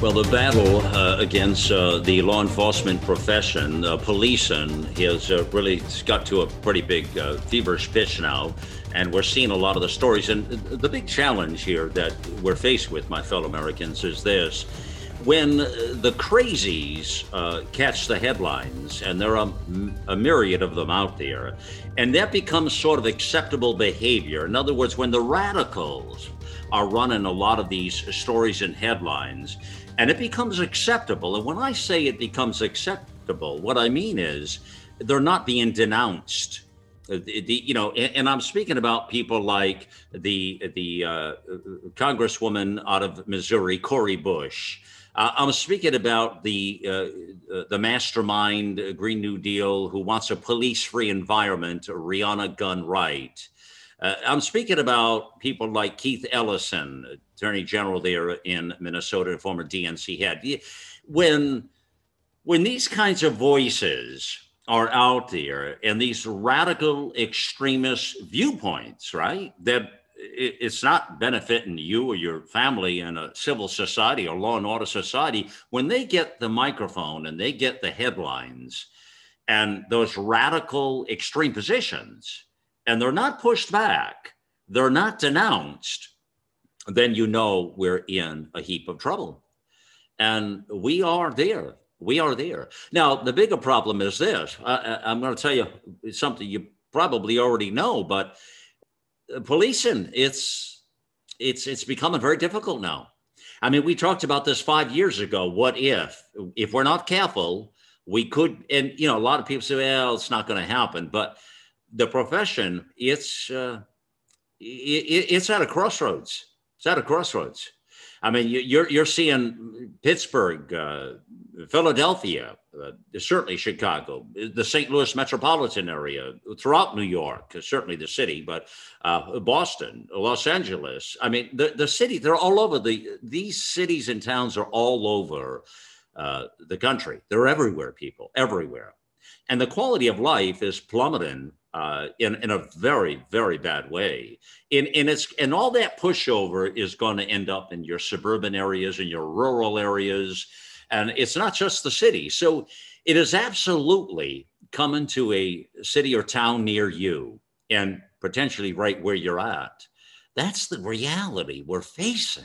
Well, the battle uh, against uh, the law enforcement profession, uh, policing, has uh, really got to a pretty big uh, feverish pitch now. And we're seeing a lot of the stories. And the big challenge here that we're faced with, my fellow Americans, is this. When the crazies uh, catch the headlines, and there are a myriad of them out there, and that becomes sort of acceptable behavior. In other words, when the radicals are running a lot of these stories and headlines, and it becomes acceptable. And when I say it becomes acceptable, what I mean is they're not being denounced. Uh, the, the, you know, and, and, I'm speaking about people like the the uh, Congresswoman out of Missouri, Cori Bush. Uh, I'm speaking about the uh, uh the mastermind uh, Green New Deal who wants a police-free environment, Rihanna. Uh, I'm speaking about people like Keith Ellison, Attorney General there in Minnesota, former DNC head. When when these kinds of voices are out there and these radical extremist viewpoints, right? That it's not benefiting you or your family in a civil society or law and order society. When they get the microphone and they get the headlines and those radical extreme positions, and they're not pushed back, they're not denounced, then you know we're in a heap of trouble. And we are there. We are there. Now, the bigger problem is this I, am going to tell you something you probably already know, but policing, it's, it's, it's becoming very difficult now. I mean, we talked about this five years ago. What if, if we're not careful, we could, and you know, a lot of people say, well, it's not going to happen. But the profession, it's uh, it, it's at a crossroads. It's at a crossroads. I mean, you're you're seeing Pittsburgh, uh, Philadelphia, uh, certainly Chicago, the St. Louis metropolitan area, throughout New York, certainly the city, but uh, Boston, Los Angeles. I mean, the the city. They're all over. The these cities and towns are all over uh, the country. They're everywhere. People everywhere, and the quality of life is plummeting uh, in in a very very bad way. In in it's and all that pushover is going to end up in your suburban areas and your rural areas, and it's not just the city. So it is absolutely coming to a city or town near you, and potentially right where you're at. That's the reality we're facing.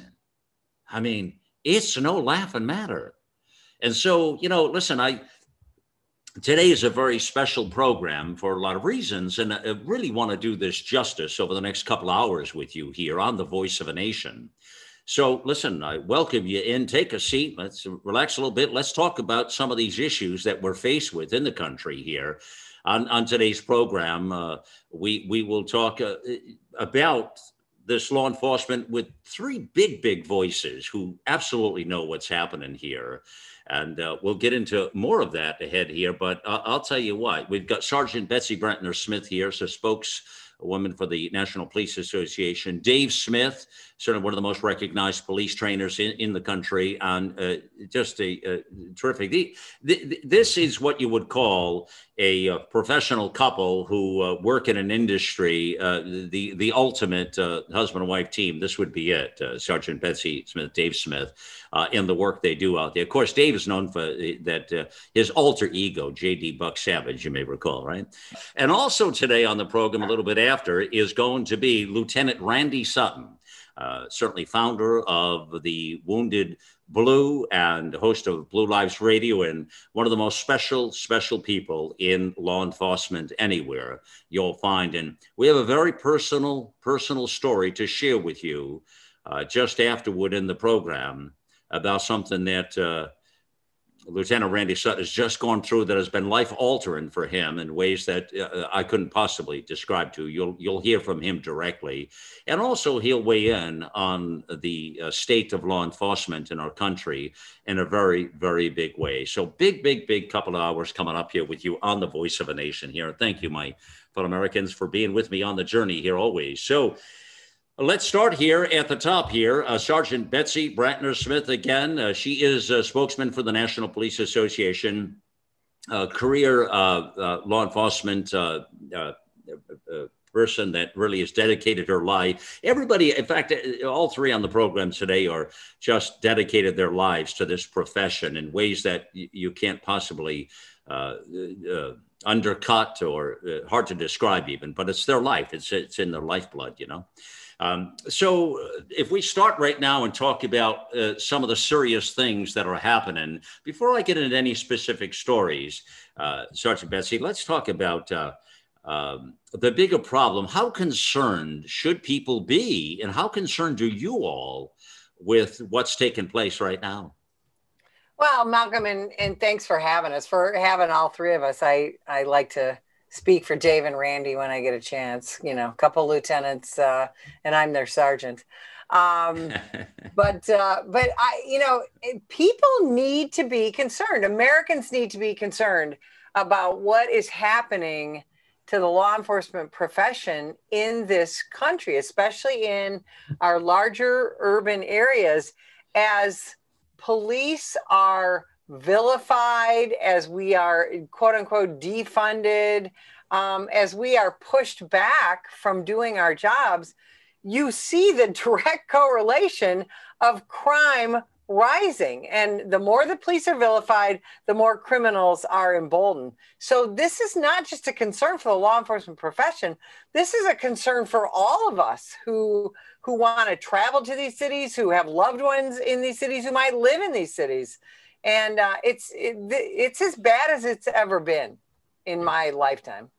I mean, it's no laughing matter. And so, you know, listen, I Today is a very special program for a lot of reasons, and I really want to do this justice over the next couple hours with you here on The Voice of a Nation. So, listen, I welcome you in. Take a seat. Let's relax a little bit. Let's talk about some of these issues that we're faced with in the country here. On, on today's program, uh, we, we will talk uh, about this law enforcement with three big, big voices who absolutely know what's happening here. And uh, we'll get into more of that ahead here. But uh, I'll tell you what, we've got Sergeant Betsy Brantner Smith here, so spokeswoman for the National Police Association. Dave Smith, certainly one of the most recognized police trainers in, in the country, and uh, just a, a terrific. The, the, this is what you would call a, a professional couple who uh, work in an industry, uh, the the ultimate uh, husband and wife team. This would be it. Uh, Sergeant Betsy Smith, Dave Smith, uh, in the work they do out there. Of course, Dave is known for that his alter ego, J.D. Buck Savage, you may recall, right? And also today on the program, a little bit after, is going to be Lieutenant Randy Sutton. Uh, certainly founder of the Wounded Blue and host of Blue Lives Radio, and one of the most special, special people in law enforcement anywhere you'll find. And we have a very personal, personal story to share with you uh, just afterward in the program about something that uh, Lieutenant Randy Sutton has just gone through that has been life altering for him in ways that uh, I couldn't possibly describe to you. You'll you'll hear from him directly, and also he'll weigh in on the uh, state of law enforcement in our country in a very very big way. So big big big couple of hours coming up here with you on the Voice of a Nation here. Thank you, my fellow Americans, for being with me on the journey here always. So. Let's start here at the top here. Uh, Sergeant Betsy Brantner Smith again. Uh, she is a spokesman for the National Police Association, a career uh, uh, law enforcement uh, person that really has dedicated her life. Everybody, in fact, all three on the program today are just dedicated their lives to this profession in ways that you can't possibly undercut or hard to describe even, but it's their life. It's, it's in their lifeblood, you know. Um, so, uh, if we start right now and talk about uh, some of the serious things that are happening, before I get into any specific stories, uh, Sergeant Betsy, let's talk about uh, um, the bigger problem. How concerned should people be, and how concerned are you all with what's taking place right now? Well, Malcolm, and, and thanks for having us, for having all three of us. I, I like to speak for Dave and Randy when I get a chance. You know, a couple lieutenants, uh, and I'm their sergeant. Um, but uh, but I, you know, people need to be concerned. Americans need to be concerned about what is happening to the law enforcement profession in this country, especially in our larger urban areas, as police are vilified, as we are quote unquote defunded, um, as we are pushed back from doing our jobs, you see the direct correlation of crime rising. And the more the police are vilified, the more criminals are emboldened. So this is not just a concern for the law enforcement profession. This is a concern for all of us who who want to travel to these cities, who have loved ones in these cities, who might live in these cities and uh, it's it, it's as bad as it's ever been in my lifetime.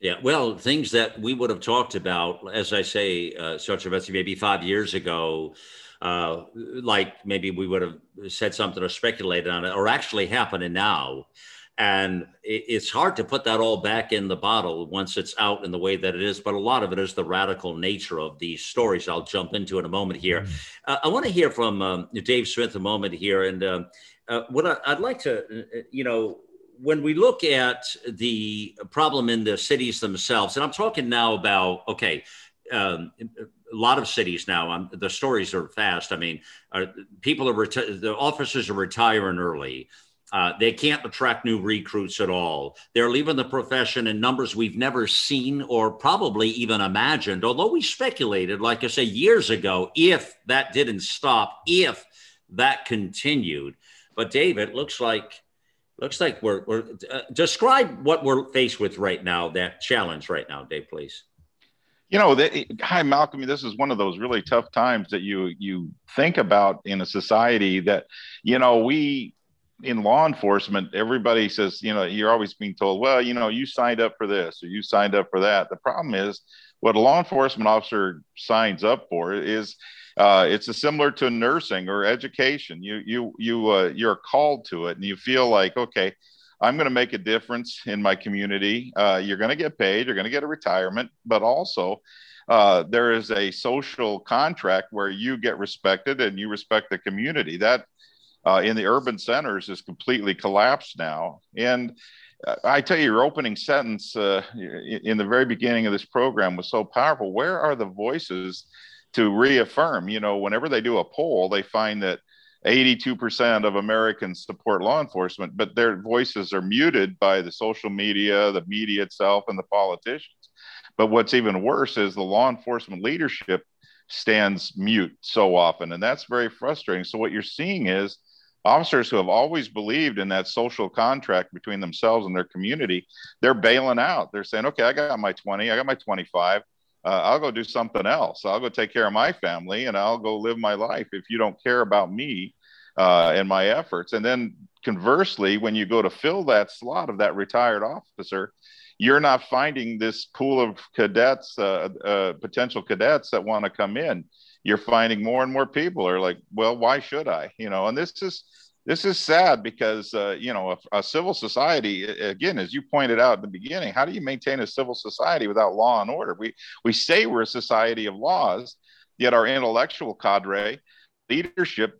Yeah, well, things that we would have talked about, as I say, Sergeant Betsy, maybe five years ago, uh, like maybe we would have said something or speculated on it, or actually happening now. And it's hard to put that all back in the bottle once it's out in the way that it is. But a lot of it is the radical nature of these stories. I'll jump into in a moment here. Mm-hmm. Uh, I want to hear from um, Dave Smith a moment here, and um, uh, what I, would like to, uh, you know, when we look at the problem in the cities themselves, and I'm talking now about, okay, um, a lot of cities now, um, the stories are fast. I mean, uh, people are, reti- the officers are retiring early. Uh, they can't attract new recruits at all. They're leaving the profession in numbers we've never seen or probably even imagined. Although we speculated, like I say, years ago, if that didn't stop, if that continued, but David, looks like looks like we're, we're uh, describe what we're faced with right now. That challenge right now, Dave, please. You know, hi Malcolm. This is one of those really tough times that you you think about in a society that, you know, we in law enforcement, everybody says, you know, you're always being told, well, you know, you signed up for this or you signed up for that. The problem is, what a law enforcement officer signs up for is uh, it's similar to nursing or education. You you you uh, you're called to it, and you feel like okay, I'm going to make a difference in my community. Uh, you're going to get paid. You're going to get a retirement, but also uh, there is a social contract where you get respected and you respect the community. That uh, in the urban centers is completely collapsed now, and uh, I tell you, your opening sentence uh, in the very beginning of this program was so powerful. Where are the voices to reaffirm, you know, whenever they do a poll, they find that 82% of Americans support law enforcement, but their voices are muted by the social media, the media itself, and the politicians. But what's even worse is the law enforcement leadership stands mute so often, and that's very frustrating. So, what you're seeing is officers who have always believed in that social contract between themselves and their community, they're bailing out. They're saying, okay, I got my 20, I got my 25 uh, I'll go do something else. I'll go take care of my family and I'll go live my life if you don't care about me uh, and my efforts. And then conversely, when you go to fill that slot of that retired officer, you're not finding this pool of cadets, uh, uh potential cadets that want to come in. You're finding more and more people are like, well, why should I? You know, and this is this is sad because uh, you know a, a, civil society again as you pointed out at the beginning how do you maintain a civil society without law and order? We we say we're a society of laws yet our intellectual cadre leadership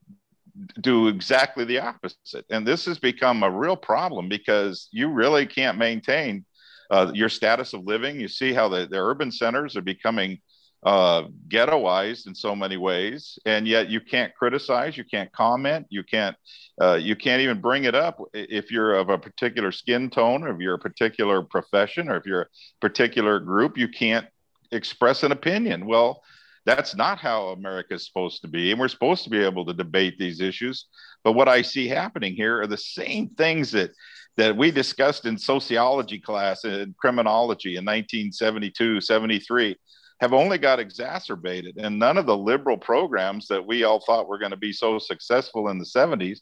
do exactly the opposite. And this has become a real problem because you really can't maintain uh, your status of living. You see how the, the urban centers are becoming uh, ghettoized in so many ways, and yet you can't criticize, you can't comment, you can't uh, you can't even bring it up if you're of a particular skin tone, or if you're a particular profession, or if you're a particular group, you can't express an opinion. Well, that's not how America is supposed to be, and we're supposed to be able to debate these issues. But what I see happening here are the same things that that we discussed in sociology class and criminology in 1972, 73 have only got exacerbated. And none of the liberal programs that we all thought were going to be so successful in the 70s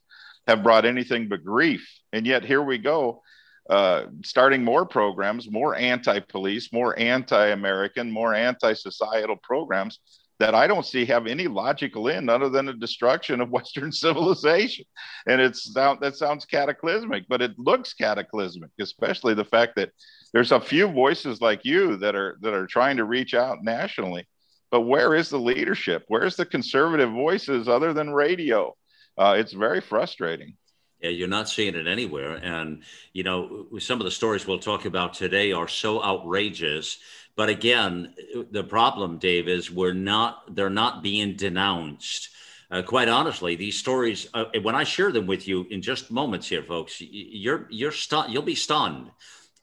have brought anything but grief. And yet here we go, uh, starting more programs, more anti police, more anti American, more anti societal programs that I don't see have any logical end other than the destruction of Western civilization. And it's that sounds cataclysmic, but it looks cataclysmic, especially the fact that there's a few voices like you that are that are trying to reach out nationally but where is the leadership where's the conservative voices other than radio uh, it's very frustrating yeah, you're not seeing it anywhere. And, you know, some of the stories we'll talk about today are so outrageous. But again, the problem, Dave, is we're not, they're not being denounced. Uh, quite honestly, these stories, uh, when I share them with you in just moments here, folks, you're, you're stunned, you'll be stunned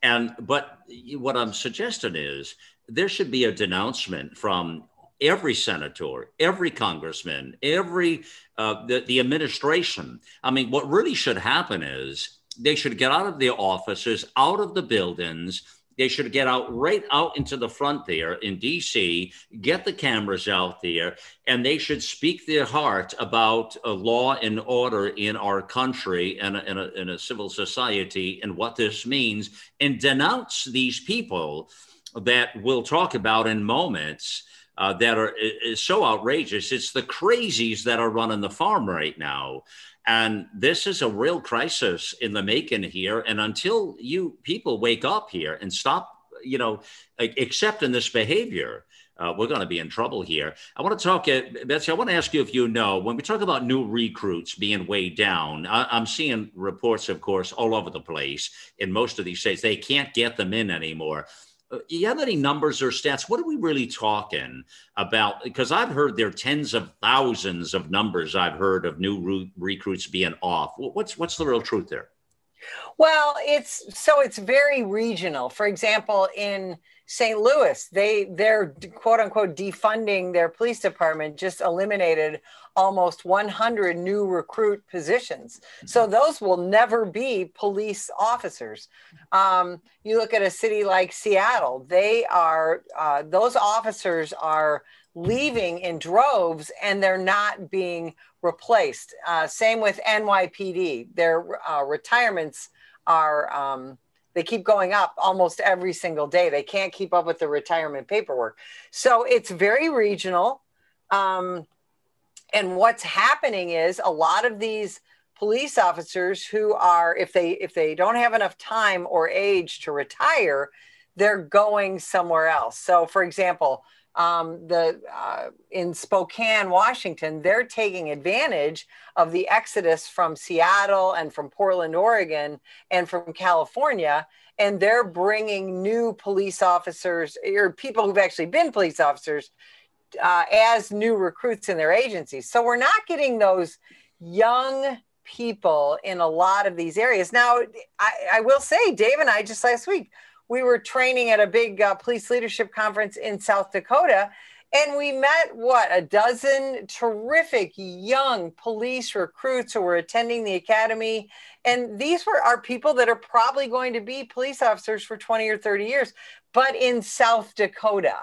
and but what I'm suggesting is there should be a denouncement from every senator, every congressman, every uh, the, the administration. I mean, what really should happen is they should get out of their offices, out of the buildings they should get out right out into the front there in DC, get the cameras out there, and they should speak their heart about a law and order in our country and in a, in a civil society and what this means, and denounce these people that we'll talk about in moments. Uh, that are so outrageous. It's the crazies that are running the farm right now. And this is a real crisis in the making here. And until you people wake up here and stop, you know, accepting this behavior, uh, we're going to be in trouble here. I want to talk, uh, Betsy. I want to ask you if you know when we talk about new recruits being way down. I, am seeing reports, of course, all over the place in most of these states. They can't get them in anymore. You have any numbers or stats? What are we really talking about? Because I've heard there are tens of thousands of numbers I've heard of new re- recruits being off. What's what's the real truth there? Well, it's so it's very regional. For example, in St. Louis, they they're quote unquote defunding their police department, just eliminated almost 100 new recruit positions. So mm-hmm. those will never be police officers. Um, you look at a city like Seattle; they are uh, those officers are leaving in droves, and they're not being replaced. Uh, same with NYPD; their uh, retirements are. Um, they keep going up almost every single day. They can't keep up with the retirement paperwork. So it's very regional. Um, and what's happening is a lot of these police officers who are if they if they don't have enough time or age to retire they're going somewhere else so for example um, the uh, in spokane washington they're taking advantage of the exodus from seattle and from portland oregon and from california and they're bringing new police officers or people who've actually been police officers uh, as new recruits in their agencies. So we're not getting those young people in a lot of these areas. Now, I, I will say, Dave and I just last week, we were training at a big uh, police leadership conference in South Dakota. And we met what a dozen terrific young police recruits who were attending the academy. And these were our people that are probably going to be police officers for 20 or 30 years, but in South Dakota.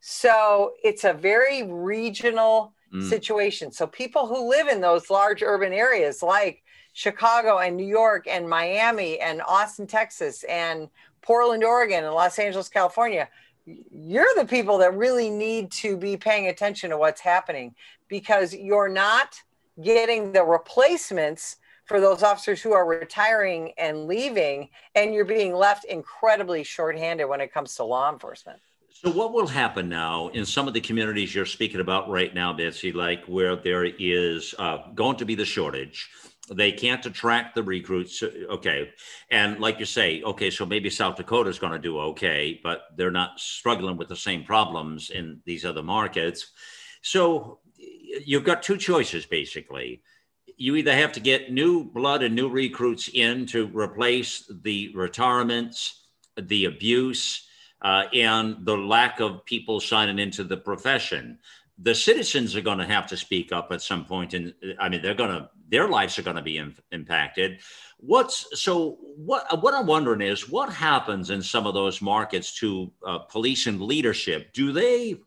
So it's a very regional mm. situation. So people who live in those large urban areas like Chicago and New York and Miami and Austin, Texas and Portland, Oregon and Los Angeles, California, you're the people that really need to be paying attention to what's happening because you're not getting the replacements for those officers who are retiring and leaving, and you're being left incredibly shorthanded when it comes to law enforcement. So, what will happen now in some of the communities you're speaking about right now, Betsy, like where there is uh, going to be the shortage? They can't attract the recruits. Okay. And like you say, okay, so maybe South Dakota is going to do okay, but they're not struggling with the same problems in these other markets. So, you've got two choices basically. You either have to get new blood and new recruits in to replace the retirements, the abuse, uh, and the lack of people signing into the profession. The citizens are going to have to speak up at some point, and I mean, they're going to their lives are going to be in, impacted. What's so? What what I'm wondering is what happens in some of those markets to uh, police and leadership? Do they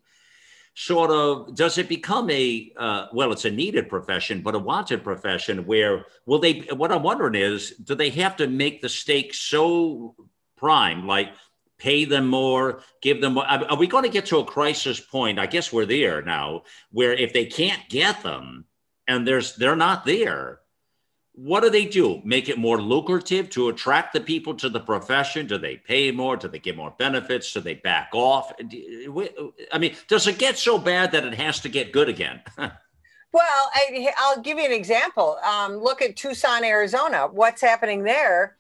sort of does it become a uh, well it's a needed profession but a wanted profession where will they what i'm wondering is do they have to make the stakes so prime like pay them more give them more are we going to get to a crisis point i guess we're there now where if they can't get them and there's they're not there what do they do? Make it more lucrative to attract the people to the profession? Do they pay more? Do they give more benefits? Do they back off? I mean, does it get so bad that it has to get good again? well, I, will give you an example. Um, look at Tucson, Arizona. What's happening there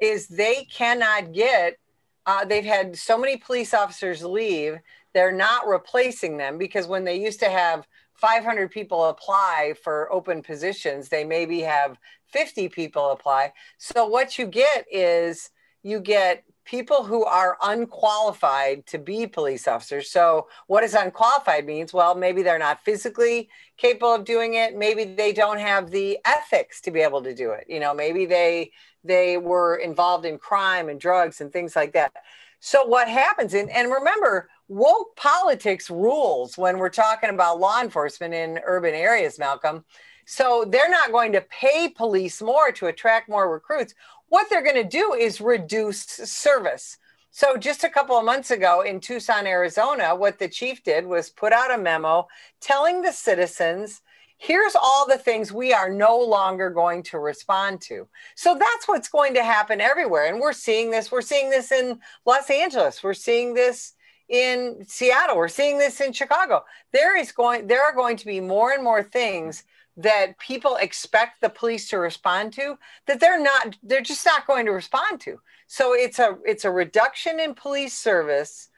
is they cannot get, uh, they've had so many police officers leave, they're not replacing them because when they used to have 500 people apply for open positions, they maybe have 50 people apply. So what you get is you get people who are unqualified to be police officers. So what does unqualified means? Well, maybe they're not physically capable of doing it. Maybe they don't have the ethics to be able to do it. You know, maybe they they were involved in crime and drugs and things like that. So what happens and, and remember woke politics rules when we're talking about law enforcement in urban areas, Malcolm. So they're not going to pay police more to attract more recruits. What they're going to do is reduce service. So just a couple of months ago in Tucson, Arizona, what the chief did was put out a memo telling the citizens here's all the things we are no longer going to respond to. So that's what's going to happen everywhere. And we're seeing this. We're seeing this in Los Angeles. We're seeing this in Seattle. We're seeing this in Chicago. There is going there are going to be more and more things that people expect the police to respond to that they're not they're just not going to respond to. So it's a it's a reduction in police service.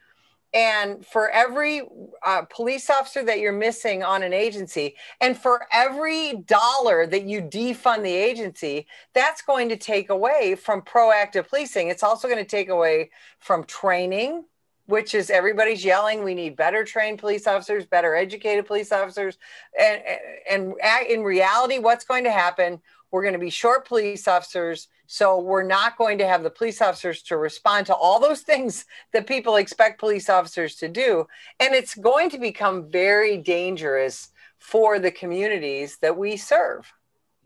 And for every uh, police officer that you're missing on an agency and for every dollar that you defund the agency that's going to take away from proactive policing. It's also going to take away from training which is everybody's yelling we need better trained police officers better educated police officers and and in reality what's going to happen we're going to be short police officers so we're not going to have the police officers to respond to all those things that people expect police officers to do and it's going to become very dangerous for the communities that we serve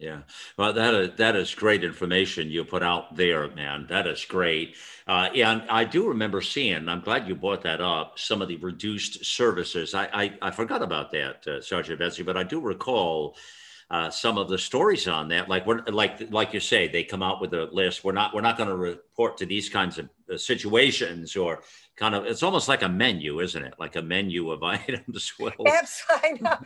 yeah, well, that is that is great information you put out there, man. That is great. Uh, and I do remember seeing. I'm glad you brought that up. Some of the reduced services. I I, I forgot about that, uh, Sergeant Betsy, but I do recall. Uh, some of the stories on that, like we're, like like you say, they come out with a list. We're not we're not going to report to these kinds of uh, situations, or kind of it's almost like a menu isn't it like a menu of items well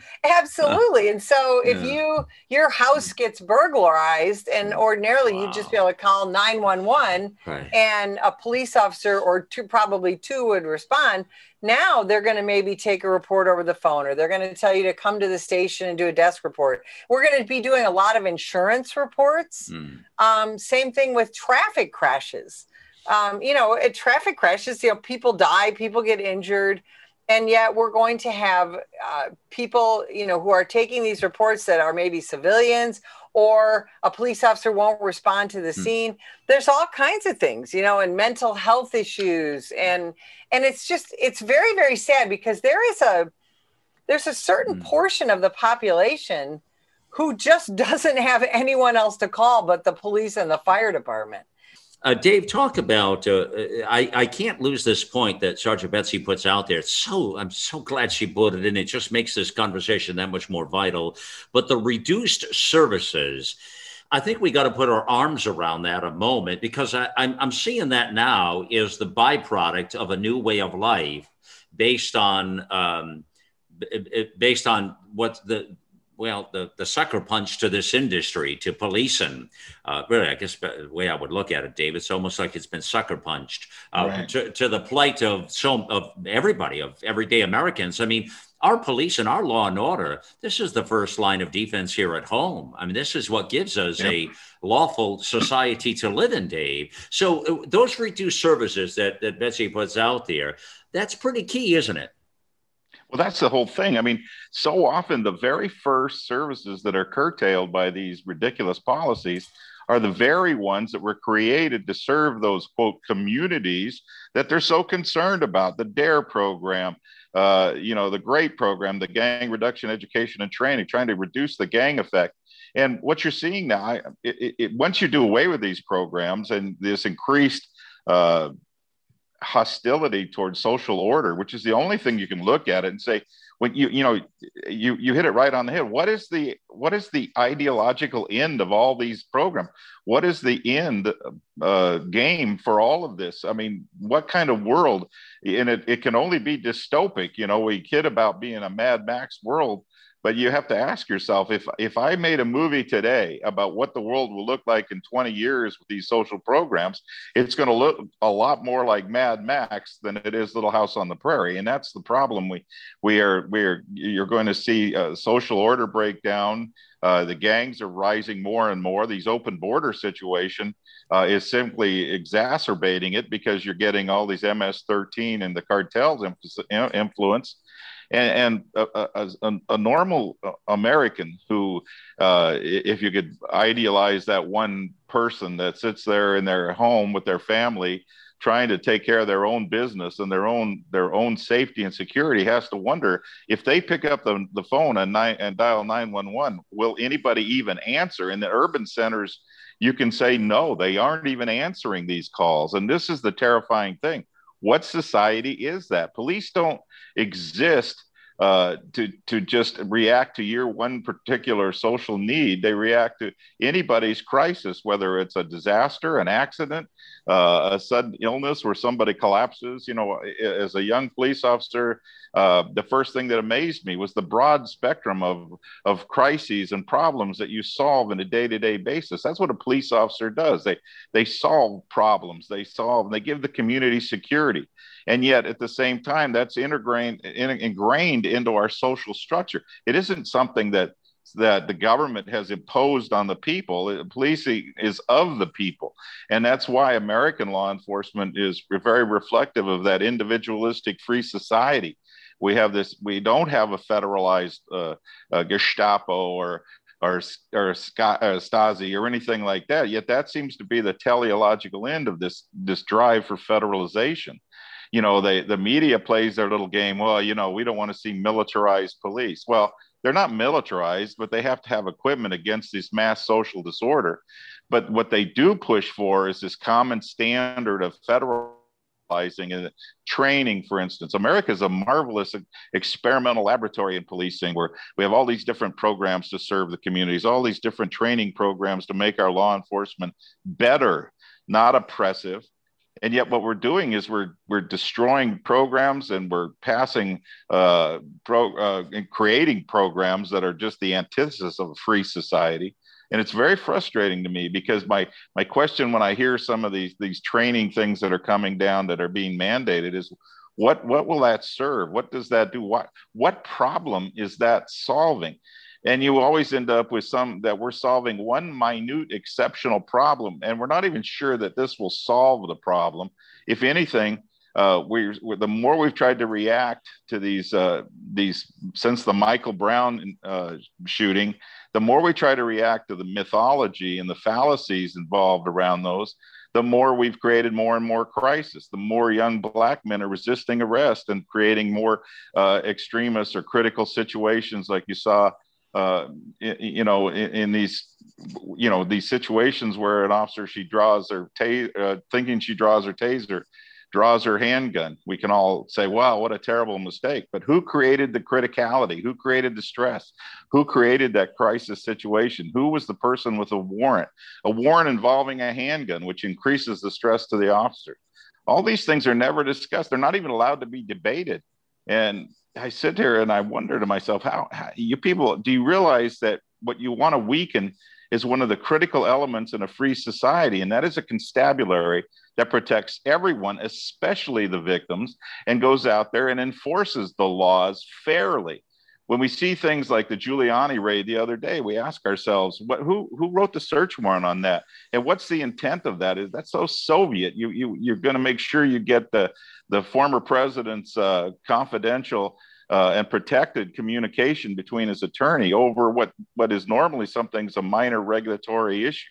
absolutely and so if yeah. you your house gets burglarized and ordinarily wow. you'd just be able to call 911 right. and a police officer or two probably two would respond now they're going to maybe take a report over the phone or they're going to tell you to come to the station and do a desk report we're going to be doing a lot of insurance reports mm. um, same thing with traffic crashes um, you know, at traffic crashes, you know, people die, people get injured, and yet we're going to have uh, people, you know, who are taking these reports that are maybe civilians or a police officer won't respond to the hmm. scene. There's all kinds of things, you know, and mental health issues, and and it's just it's very very sad because there is a there's a certain hmm. portion of the population who just doesn't have anyone else to call but the police and the fire department. Uh, Dave, talk about. Uh, I I can't lose this point that Sergeant Betsy puts out there. So I'm so glad she put it in. It just makes this conversation that much more vital. But the reduced services. I think we got to put our arms around that a moment because I, I'm, I'm seeing that now is the byproduct of a new way of life based on um, based on what the well, the, the sucker punch to this industry, to policing. Uh, really, I guess the way I would look at it, Dave, it's almost like it's been sucker punched uh, right. to, to the plight of so of everybody, of everyday Americans. I mean, our police and our law and order, this is the first line of defense here at home. I mean, this is what gives us yep. a lawful society to live in, Dave. So uh, those reduced services that, that Betsy puts out there, that's pretty key, isn't it? Well, that's the whole thing. I mean, so often the very first services that are curtailed by these ridiculous policies are the very ones that were created to serve those quote communities that they're so concerned about the dare program uh, you know the great program the gang reduction education and training trying to reduce the gang effect and what you're seeing now it, it, once you do away with these programs and this increased uh, hostility towards social order, which is the only thing you can look at it and say, when you you know you you hit it right on the head. What is the what is the ideological end of all these programs? What is the end uh, game for all of this? I mean, what kind of world? And it, it can only be dystopic. You know, we kid about being a Mad Max world, but you have to ask yourself if if i made a movie today about what the world will look like in 20 years with these social programs it's going to look a lot more like mad max than it is little house on the prairie and that's the problem we we are we are you're going to see social order breakdown uh, the gangs are rising more and more. These open border situation uh, is simply exacerbating it because you're getting all these MS-13 and the cartels influence and, and a, a, a, normal American who, uh, if you could idealize that one person that sits there in their home with their family, trying to take care of their own business and their own their own safety and security has to wonder if they pick up the, the phone and, nine, and dial 911 will anybody even answer? In the urban centers you can say no they aren't even answering these calls. And this is the terrifying thing what society is that? Police don't exist uh, to to just react to your one particular social need. They react to anybody's crisis, whether it's a disaster, an accident, uh, a sudden illness where somebody collapses. You know, as a young police officer, uh, the first thing that amazed me was the broad spectrum of of crises and problems that you solve in a day to day basis. That's what a police officer does. They they solve problems. They solve. And they give the community security and yet at the same time that's ingrained ingrained into our social structure it isn't something that that the government has imposed on the people. Policing is of the people. And that's why American law enforcement is very reflective of that individualistic free society. We have this, we don't have a federalized uh, uh, Gestapo or or, or, Stasi or anything like that. Yet that seems to be the teleological end of this, this drive for federalization you know, they, the media plays their little game. Well, you know, we don't want to see militarized police. Well, they're not militarized, but they have to have equipment against this mass social disorder. But what they do push for is this common standard of federal and training, for instance. America is a marvelous experimental laboratory in policing where we have all these different programs to serve the communities, all these different training programs to make our law enforcement better, not oppressive, and yet what we're doing is we're we're destroying programs and we're passing uh, pro uh, and creating programs that are just the antithesis of a free society. And it's very frustrating to me because my my question when i hear some of these these training things that are coming down that are being mandated is what what will that serve? What does that do? What what problem is that solving and you always end up with some that we're solving one minute exceptional problem and we're not even sure that this will solve the problem if anything uh, we the more we've tried to react to these uh, these since the Michael Brown uh, shooting, the more we try to react to the mythology and the fallacies involved around those, the more we've created more and more crisis. The more young black men are resisting arrest and creating more uh, extremist or critical situations, like you saw uh, you know, in, in, these, you know, these situations where an officer she draws her ta- uh, thinking she draws her taser, draws her handgun. We can all say, wow, what a terrible mistake. But who created the criticality? Who created the stress? Who created that crisis situation? Who was the person with a warrant? A warrant involving a handgun, which increases the stress to the officer. All these things are never discussed. They're not even allowed to be debated. And I sit here and I wonder to myself, how, how you people, do you realize that what you want to weaken is one of the critical elements in a free society, and that is a constabulary that protects everyone, especially the victims, and goes out there and enforces the laws fairly. When we see things like the Giuliani raid the other day, we ask ourselves, what, who, who wrote the search warrant on that? And what's the intent of that? Is that so Soviet? You, you, you're going to make sure you get the, the former president's uh, confidential uh, and protected communication between his attorney over what what is normally something's a minor regulatory issue.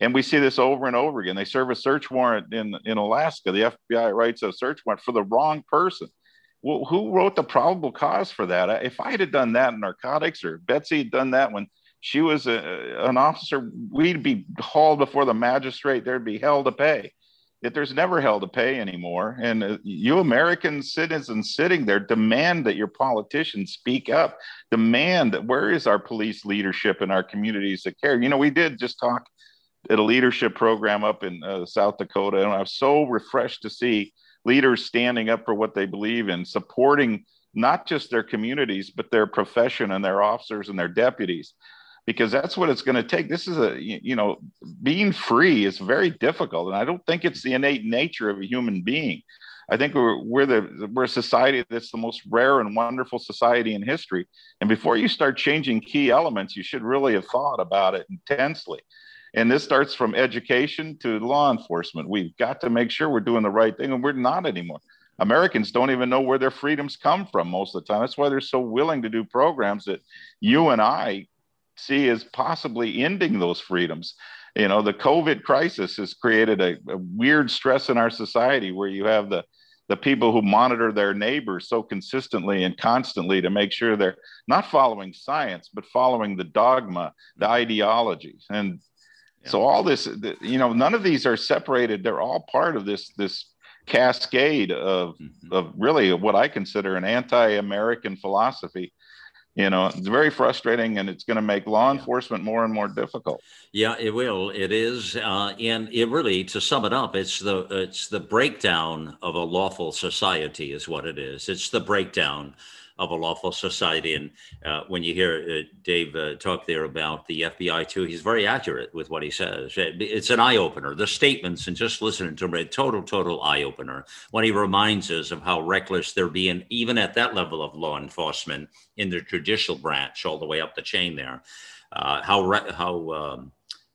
And we see this over and over again. They serve a search warrant in, in Alaska. The FBI writes a search warrant for the wrong person. Well, who wrote the probable cause for that? If I had done that in narcotics or Betsy had done that when she was a, an officer, we'd be hauled before the magistrate. There'd be hell to pay that there's never hell to pay anymore. And uh, you American citizens sitting there demand that your politicians speak up, demand that where is our police leadership in our communities that care? You know, we did just talk at a leadership program up in uh, South Dakota, and I was so refreshed to see leaders standing up for what they believe in, supporting not just their communities, but their profession and their officers and their deputies because that's what it's going to take. This is a, you know, being free is very difficult. And I don't think it's the innate nature of a human being. I think we're, we're the we're a society that's the most rare and wonderful society in history. And before you start changing key elements, you should really have thought about it intensely. And this starts from education to law enforcement. We've got to make sure we're doing the right thing, and we're not anymore. Americans don't even know where their freedoms come from most of the time. That's why they're so willing to do programs that you and I see as possibly ending those freedoms. You know, the COVID crisis has created a, a weird stress in our society where you have the the people who monitor their neighbors so consistently and constantly to make sure they're not following science but following the dogma the ideologies and yeah. so all this you know none of these are separated they're all part of this this cascade of mm-hmm. of really what i consider an anti-american philosophy you know it's very frustrating and it's going to make law enforcement more and more difficult. Yeah it will. It is uh, and it really to sum it up it's the it's the breakdown of a lawful society is what it is. It's the breakdown of a lawful society. And uh, when you hear uh, Dave uh, talk there about the FBI too, he's very accurate with what he says. It's an eye opener. The statements and just listening to him, a total, total eye opener. When he reminds us of how reckless they're being, even at that level of law enforcement in the judicial branch, all the way up the chain there. Uh, how re- how um,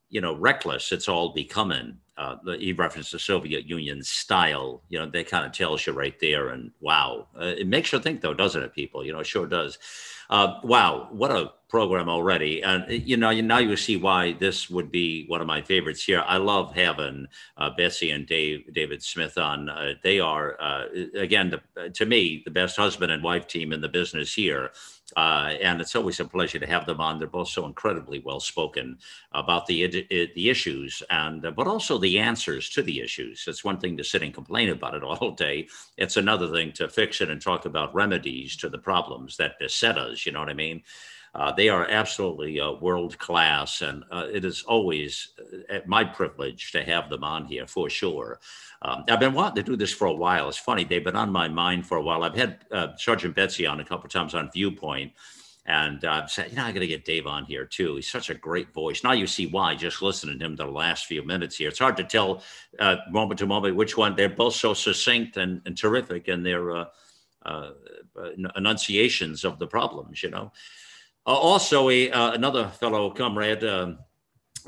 you know reckless it's all becoming uh, he referenced the Soviet Union style. You know, that kind of tells you right there. And wow, uh, it makes you think, though, doesn't it, people? You know, it sure does. Uh, wow, what a program already. And uh, you know, now you see why this would be one of my favorites here. I love having uh, Betsy and Dave, David Smith on. Uh, they are, again, the, to me, the best husband and wife team in the business here. Uh, and it's always a pleasure to have them on. They're both so incredibly well spoken about the the issues and uh, but also the answers to the issues. It's one thing to sit and complain about it all day. It's another thing to fix it and talk about remedies to the problems that beset us. You know what I mean? Uh, they are absolutely uh, world class, and uh, it is always uh, my privilege to have them on here for sure. Um, I've been wanting to do this for a while. It's funny; they've been on my mind for a while. I've had uh, Sergeant Betsy on a couple times on Viewpoint, and I've said, you know, I got to get Dave on here too. He's such a great voice. Now you see why just listening to him the last few minutes here. It's hard to tell moment to moment which one. They're both so succinct and, and terrific in their enunciations of the problems, you know. Uh, also, a, uh, another fellow comrade, um,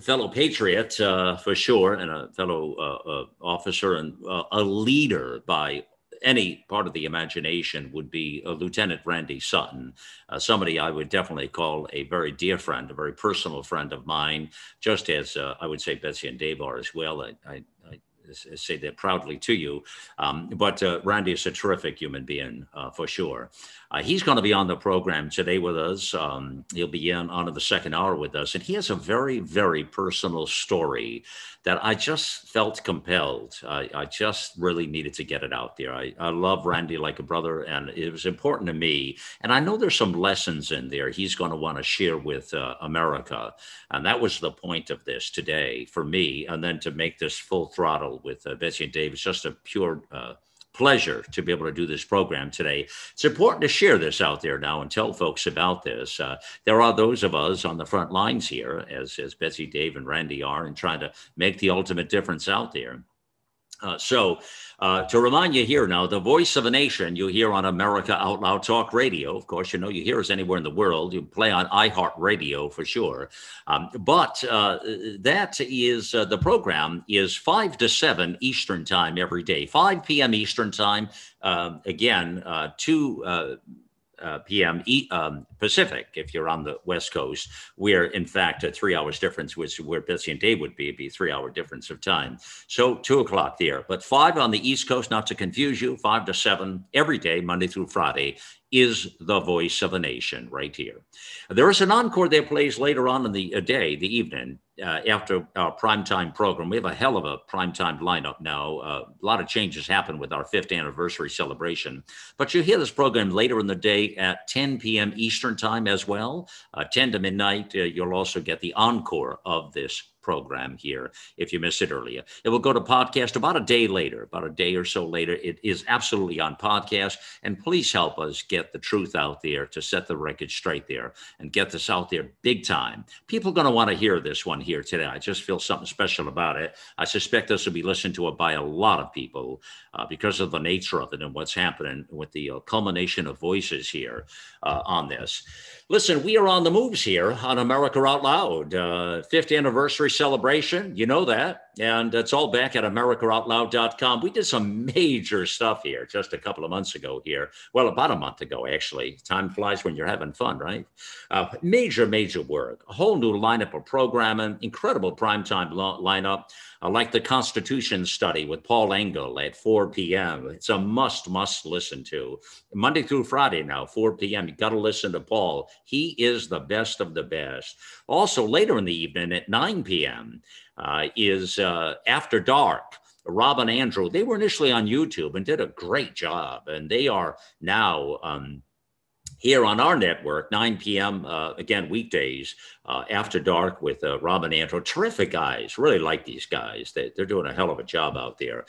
fellow patriot uh, for sure, and a fellow uh, uh, officer and uh, a leader by any part of the imagination would be Lieutenant Randy Sutton, somebody I would definitely call a very dear friend, a very personal friend of mine, just as I would say Betsy and Dave are as well. I, I, I say that proudly to you. Um, but uh, Randy is a terrific human being uh, for sure. Uh, he's going to be on the program today with us. Um, he'll be in on the second hour with us, and he has a very, very personal story that I just felt compelled. I, I just really needed to get it out there. I, I love Randy like a brother, and it was important to me. And I know there's some lessons in there he's going to want to share with uh, America, and that was the point of this today for me. And then to make this full throttle with uh, Betsy and Dave is just a pure uh, pleasure to be able to do this program today. It's important to share this out there now and tell folks about this. Uh, there are those of us on the front lines here, as, as Betsy, Dave, and Randy are, and trying to make the ultimate difference out there. Uh, so, uh, to remind you here now, the voice of a nation you hear on America Out Loud Talk Radio. Of course, you know you hear us anywhere in the world. You play on iHeartRadio for sure. Um, but uh, that is uh, the program is five to seven Eastern time every day, 5 p.m. Eastern time. Um, again, uh, two uh, p.m. E, um, Pacific. If you're on the West Coast, we're in fact a three hours difference, which where Betsy and Dave would be, be three hour difference of time. So two o'clock there, but five on the East Coast. Not to confuse you, five to seven every day, Monday through Friday, is the voice of a nation right here. There is an encore that plays later on in the uh, day, the evening, uh, after our primetime program. We have a hell of a primetime lineup now. Uh, a lot of changes happen with our fifth anniversary celebration. But you hear this program later in the day at 10 p.m. Eastern Time as well. Uh, 10 to midnight, uh, you'll also get the encore of this program here if you missed it earlier. It will go to podcast about a day later, about a day or so later. It is absolutely on podcast. And please help us get the truth out there to set the record straight there and get this out there big time. People are going to want to hear this one here today. I just feel something special about it. I suspect this will be listened to by a lot of people uh, because of the nature of it and what's happening with the uh, culmination of voices here uh, on this. Listen, we are on the moves here on America Out Loud. Uh, fifth anniversary celebration. You know that. And it's all back at AmericaOutloud.com. We did some major stuff here just a couple of months ago here. Well, about a month ago, actually. Time flies when you're having fun, right? Uh, major, major work. A whole new lineup of programming, incredible primetime lo- lineup. I like the Constitution study with Paul Engel at 4 p.m. It's a must, must listen to. Monday through Friday now, 4 p.m. You got to listen to Paul. He is the best of the best. Also, later in the evening at 9 p.m. Uh, is uh, After Dark. Rob and Andrew, they were initially on YouTube and did a great job. And they are now um, here on our network, 9 p.m. Uh, again weekdays uh, after dark with uh, Rob and Andrew. Terrific guys, really like these guys. They, they're doing a hell of a job out there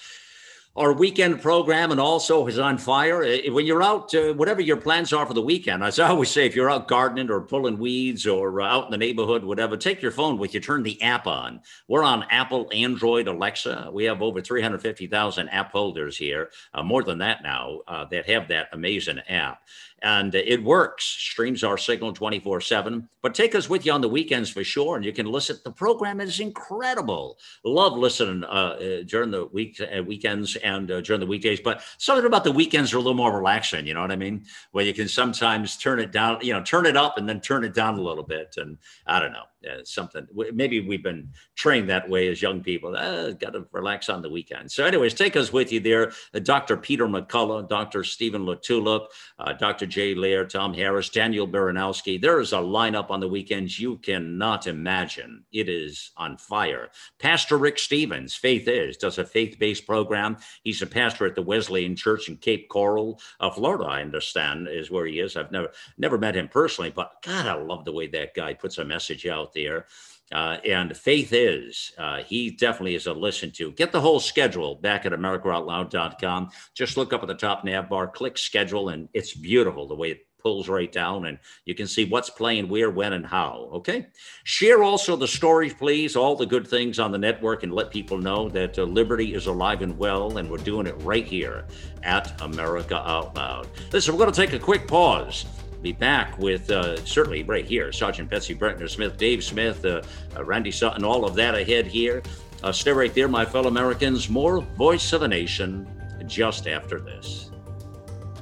our weekend program and also is on fire. When you're out, uh, whatever your plans are for the weekend, as I always say, if you're out gardening or pulling weeds or uh, out in the neighborhood, whatever, take your phone with you, turn the app on. We're on Apple, Android, Alexa. We have over 350,000 app holders here, uh, more than that now, uh, that have that amazing app and it works. Streams our signal 24 7. But take us with you on the weekends for sure. And you can listen. The program is incredible. Love listening uh, uh, during the week uh, weekends and uh, during the weekdays. But something about the weekends are a little more relaxing. You know what I mean? Where you can sometimes turn it down, you know, turn it up and then turn it down a little bit. And I don't know uh, something. Maybe we've been trained that way as young people. Uh, Got to relax on the weekend. So, anyways, take us with you there. Uh, Dr. Peter McCullough, Dr. Stephen LaTulippe, uh, Dr. Jay Lehr, Tom Harris, Daniel Baranowski. There is a lineup on the weekends you cannot imagine. It is on fire. Pastor Rick Stevens, Faith Is, does a faith based program. He's a pastor at the Wesleyan Church in Cape Coral, uh, Florida, I understand, is where he is. I've never never met him personally, but God, I love the way that guy puts a message out there. Uh, and Faith is, uh, he definitely is a listen to. Get the whole schedule back at AmericaOutloud.com. Just look up at the top nav bar, click schedule, and it's beautiful the way it pulls right down and you can see what's playing where, when, and how. Okay. Share also the stories, please, all the good things on the network and let people know that uh, liberty is alive and well, and we're doing it right here at America Out Loud. Listen, we're going to take a quick pause be back with uh, certainly right here Sergeant Betsy Brantner Smith, Dave Smith, uh, uh, Randy Sutton, all of that ahead here. Uh, stay right there, my fellow Americans. More Voice of the Nation just after this.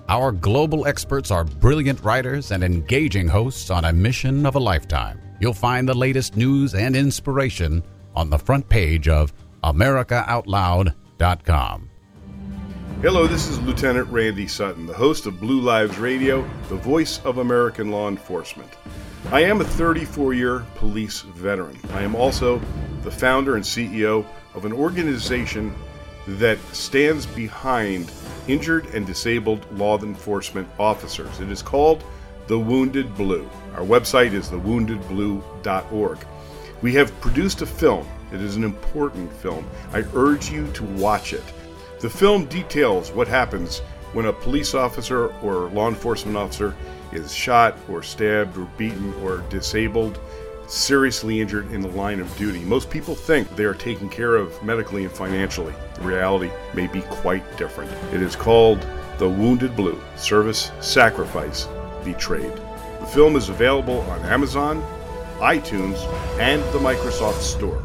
Our global experts are brilliant writers and engaging hosts on a mission of a lifetime. You'll find the latest news and inspiration on the front page of AmericaOutloud.com. Hello, this is Lieutenant Randy Sutton, the host of Blue Lives Radio, the voice of American law enforcement. I am a 34 year police veteran. I am also the founder and CEO of an organization that stands behind injured and disabled law enforcement officers. It is called The Wounded Blue. Our website is thewoundedblue.org. We have produced a film. It is an important film. I urge you to watch it. The film details what happens when a police officer or law enforcement officer is shot or stabbed or beaten or disabled, seriously injured in the line of duty. Most people think they are taken care of medically and financially. The reality may be quite different. It is called The Wounded Blue Service, Sacrifice, Betrayed. The film is available on Amazon, iTunes, and the Microsoft Store.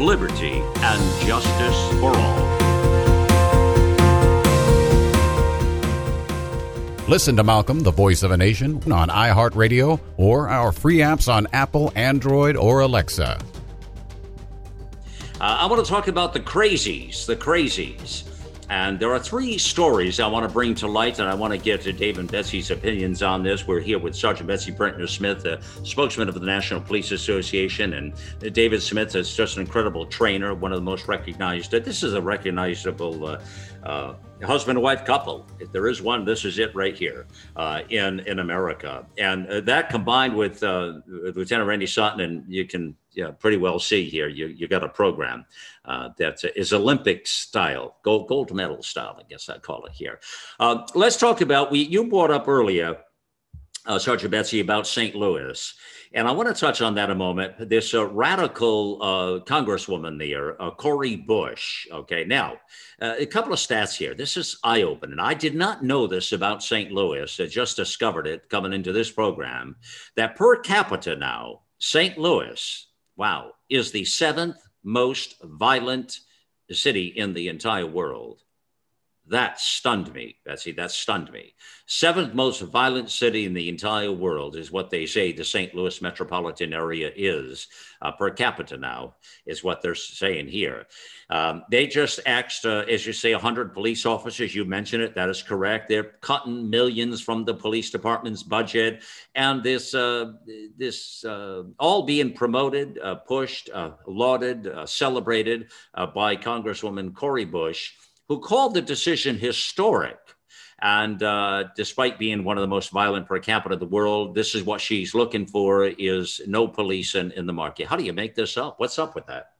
Liberty and justice for all. Listen to Malcolm, the voice of a nation, on iHeartRadio or our free apps on Apple, Android, or Alexa. Uh, I want to talk about the crazies, the crazies. And there are three stories I want to bring to light, and I want to get to Dave and Betsy's opinions on this. We're here with Sergeant Betsy Brantner Smith, the spokesman of the National Police Association, and David Smith is just an incredible trainer, one of the most recognized. This is a recognizable uh, uh, husband and wife couple. If there is one, this is it right here uh, in in America, and uh, that combined with uh, Lieutenant Randy Sutton, and you can yeah, pretty well see here. You you got a program uh, that is Olympic style, gold gold medal style. I guess I call it here. Uh, let's talk about we. You brought up earlier, uh, Sergeant Betsy, about St. Louis. And I want to touch on that a moment. This uh, radical uh, congresswoman there, uh, Cori Bush. Okay, now uh, a couple of stats here. This is eye opening. I did not know this about St. Louis. I just discovered it coming into this program. That per capita now, St. Louis wow, is the seventh most violent city in the entire world. That stunned me, Betsy. That stunned me. Seventh most violent city in the entire world is what they say the St. Louis metropolitan area is uh, per capita now, is what they're saying here. Um, they just asked, uh, as you say, 100 police officers. You mentioned it. That is correct. They're cutting millions from the police department's budget, and this, uh, this uh, all being promoted, uh, pushed, uh, lauded, celebrated by Congresswoman Cori Bush who called the decision historic. And uh, despite being one of the most violent per capita in the world, this is what she's looking for: is no police in, in the market. How do you make this up? What's up with that?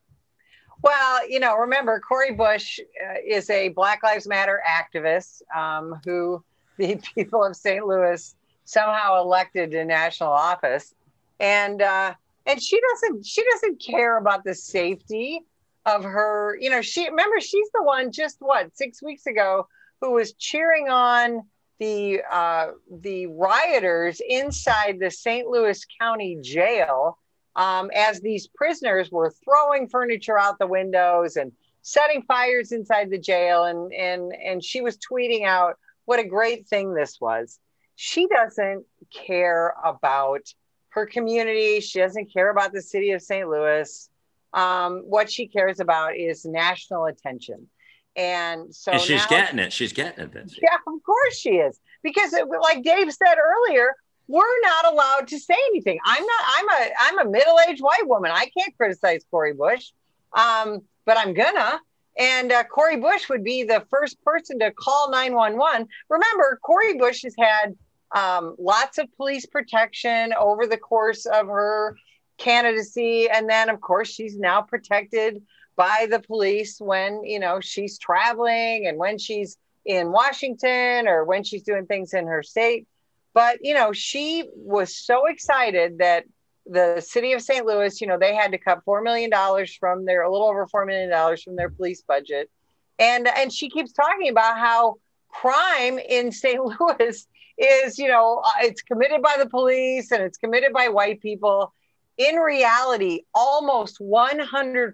Well, you know, remember Cori Bush uh, is a Black Lives Matter activist um, who the people of St. Louis somehow elected to national office, and uh, and she doesn't she doesn't care about the safety of her, you know, she remember she's the one just what six weeks ago who was cheering on the uh, the rioters inside the St. Louis County Jail um, as these prisoners were throwing furniture out the windows and setting fires inside the jail, and and and she was tweeting out what a great thing this was. She doesn't care about her community. She doesn't care about the city of St. Louis um, what she cares about is national attention. And so and she's now, getting it. She's getting it. Yeah, of course she is. Because it, like Dave said earlier, we're not allowed to say anything. I'm not, I'm a I'm a middle-aged white woman. I can't criticize Cori Bush. Um, but I'm gonna. And uh, Cori Bush would be the first person to call 911. Remember, Cori Bush has had um, lots of police protection over the course of her candidacy. And then, of course, she's now protected by the police when, you know, she's traveling and when she's in Washington or when she's doing things in her state. But, you know, she was so excited that the city of St. Louis, you know, they had to cut four million dollars from their a little over four million dollars from their police budget, and and she keeps talking about how crime in St. Louis is, you know, it's committed by the police and it's committed by white people. In reality, almost 100%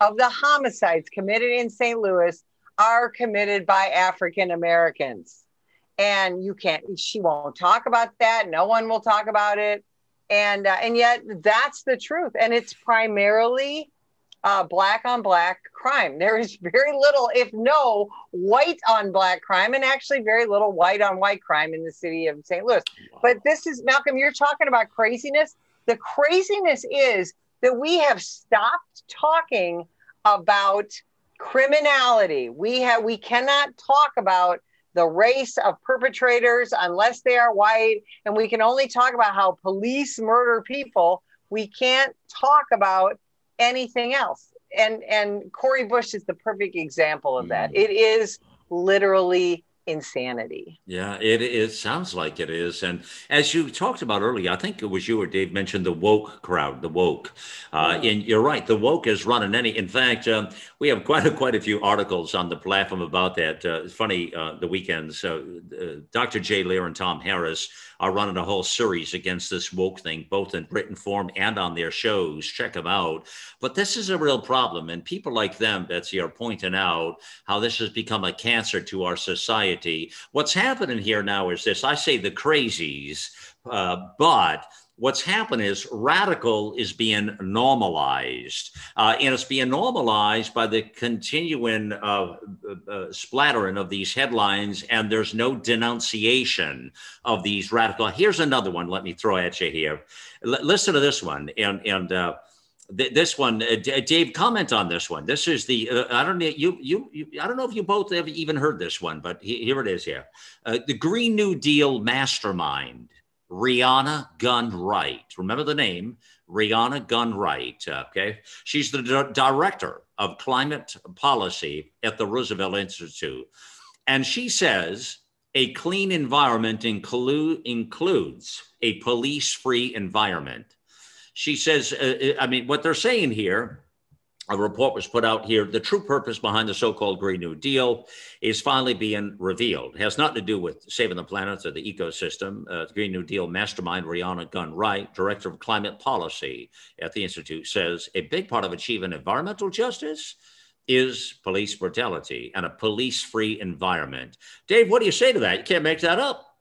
of the homicides committed in St. Louis are committed by African Americans. And you can't, she won't talk about that. No one will talk about it. And, uh, and yet that's the truth. And it's primarily uh, black on black crime. There is very little, if no, white on black crime, and actually very little white on white crime in the city of St. Louis. Wow. But this is, Malcolm, you're talking about craziness. The craziness is that we have stopped talking about criminality. We have we cannot talk about the race of perpetrators unless they are white and we can only talk about how police murder people. We can't talk about anything else. And and Cori Bush is the perfect example of that. Mm. It is literally insanity. Yeah, it, it sounds like it is. And as you talked about earlier, I think it was you or Dave mentioned the woke crowd, the woke. Uh, and you're right, the woke is running any. In fact, um, we have quite a, quite a few articles on the platform about that. Uh, it's funny, uh, the weekends, uh, Dr. Jay Lehr and Tom Harris are running a whole series against this woke thing, both in written form and on their shows. Check them out. But this is a real problem. And people like them, Betsy, are pointing out how this has become a cancer to our society. What's happening here now is this I say the crazies, uh, but what's happened is radical is being normalized uh, and it's being normalized by the continuing uh, uh, splattering of these headlines and there's no denunciation of these radical here's another one let me throw at you here L- listen to this one and and uh, th- this one, uh, D- Dave, comment on this one. This is the uh, I don't know you, you, you I don't know if you both have even heard this one, but he, here it is. Here, the Green New Deal mastermind Rhiana Gunn Wright. Remember the name, Rhiana Gunn Wright. Okay. She's the director of climate policy at the Roosevelt Institute. And she says a clean environment inclu- includes a police free environment. She says, uh, uh, I mean, what they're saying here a report was put out here. The true purpose behind the so called Green New Deal is finally being revealed. It has nothing to do with saving the planet or the ecosystem. Uh, the Green New Deal mastermind, Rhiana Gunn Wright, director of climate policy at the Institute, says a big part of achieving environmental justice is police brutality and a police free environment. Dave, what do you say to that? You can't make that up.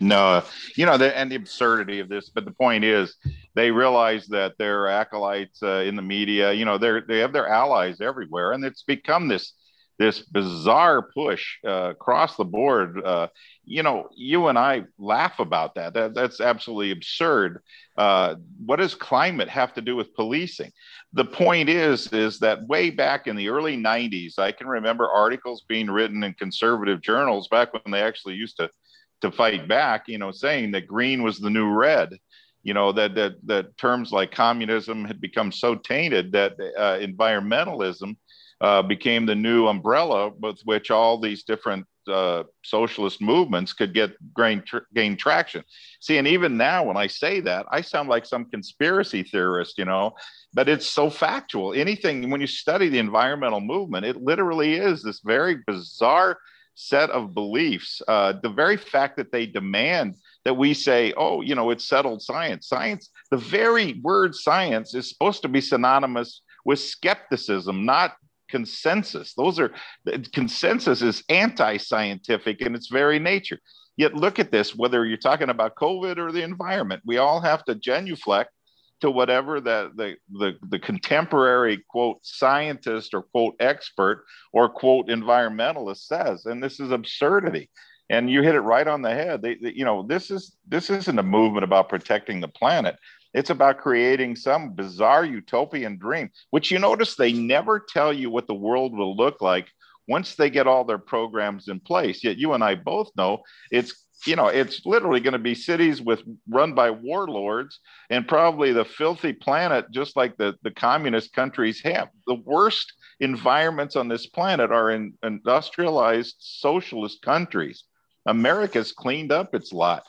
No, you know, the, and the absurdity of this. But the point is, they realize that their acolytes uh, in the media, you know, they're they have their allies everywhere, and it's become this this bizarre push uh, across the board. Uh, you know, you and I laugh about that. that that's absolutely absurd. Uh, what does climate have to do with policing? The point is, is that way back in the early '90s, I can remember articles being written in conservative journals back when they actually used to to fight back, you know, saying that green was the new red. You know that that that terms like communism had become so tainted that uh, environmentalism uh, became the new umbrella with which all these different uh, socialist movements could get gain, tr- gain traction. See, and even now, when I say that, I sound like some conspiracy theorist, you know, but it's so factual. Anything, when you study the environmental movement, it literally is this very bizarre set of beliefs. Uh, the very fact that they demand that we say, oh, you know, it's settled science. Science, the very word science is supposed to be synonymous with skepticism, not consensus. Those are consensus is anti-scientific in its very nature. Yet look at this, whether you're talking about COVID or the environment, we all have to genuflect to whatever the, the, the, the, contemporary quote scientist or quote expert or quote environmentalist says. And this is absurdity. And you hit it right on the head. They, they, you know, this is this isn't a movement about protecting the planet. It's about creating some bizarre utopian dream, which you notice they never tell you what the world will look like once they get all their programs in place. Yet you and I both know it's you know, it's literally going to be cities with run by warlords and probably the filthy planet, just like the, the communist countries have. The worst environments on this planet are in industrialized socialist countries. America's cleaned up its lot.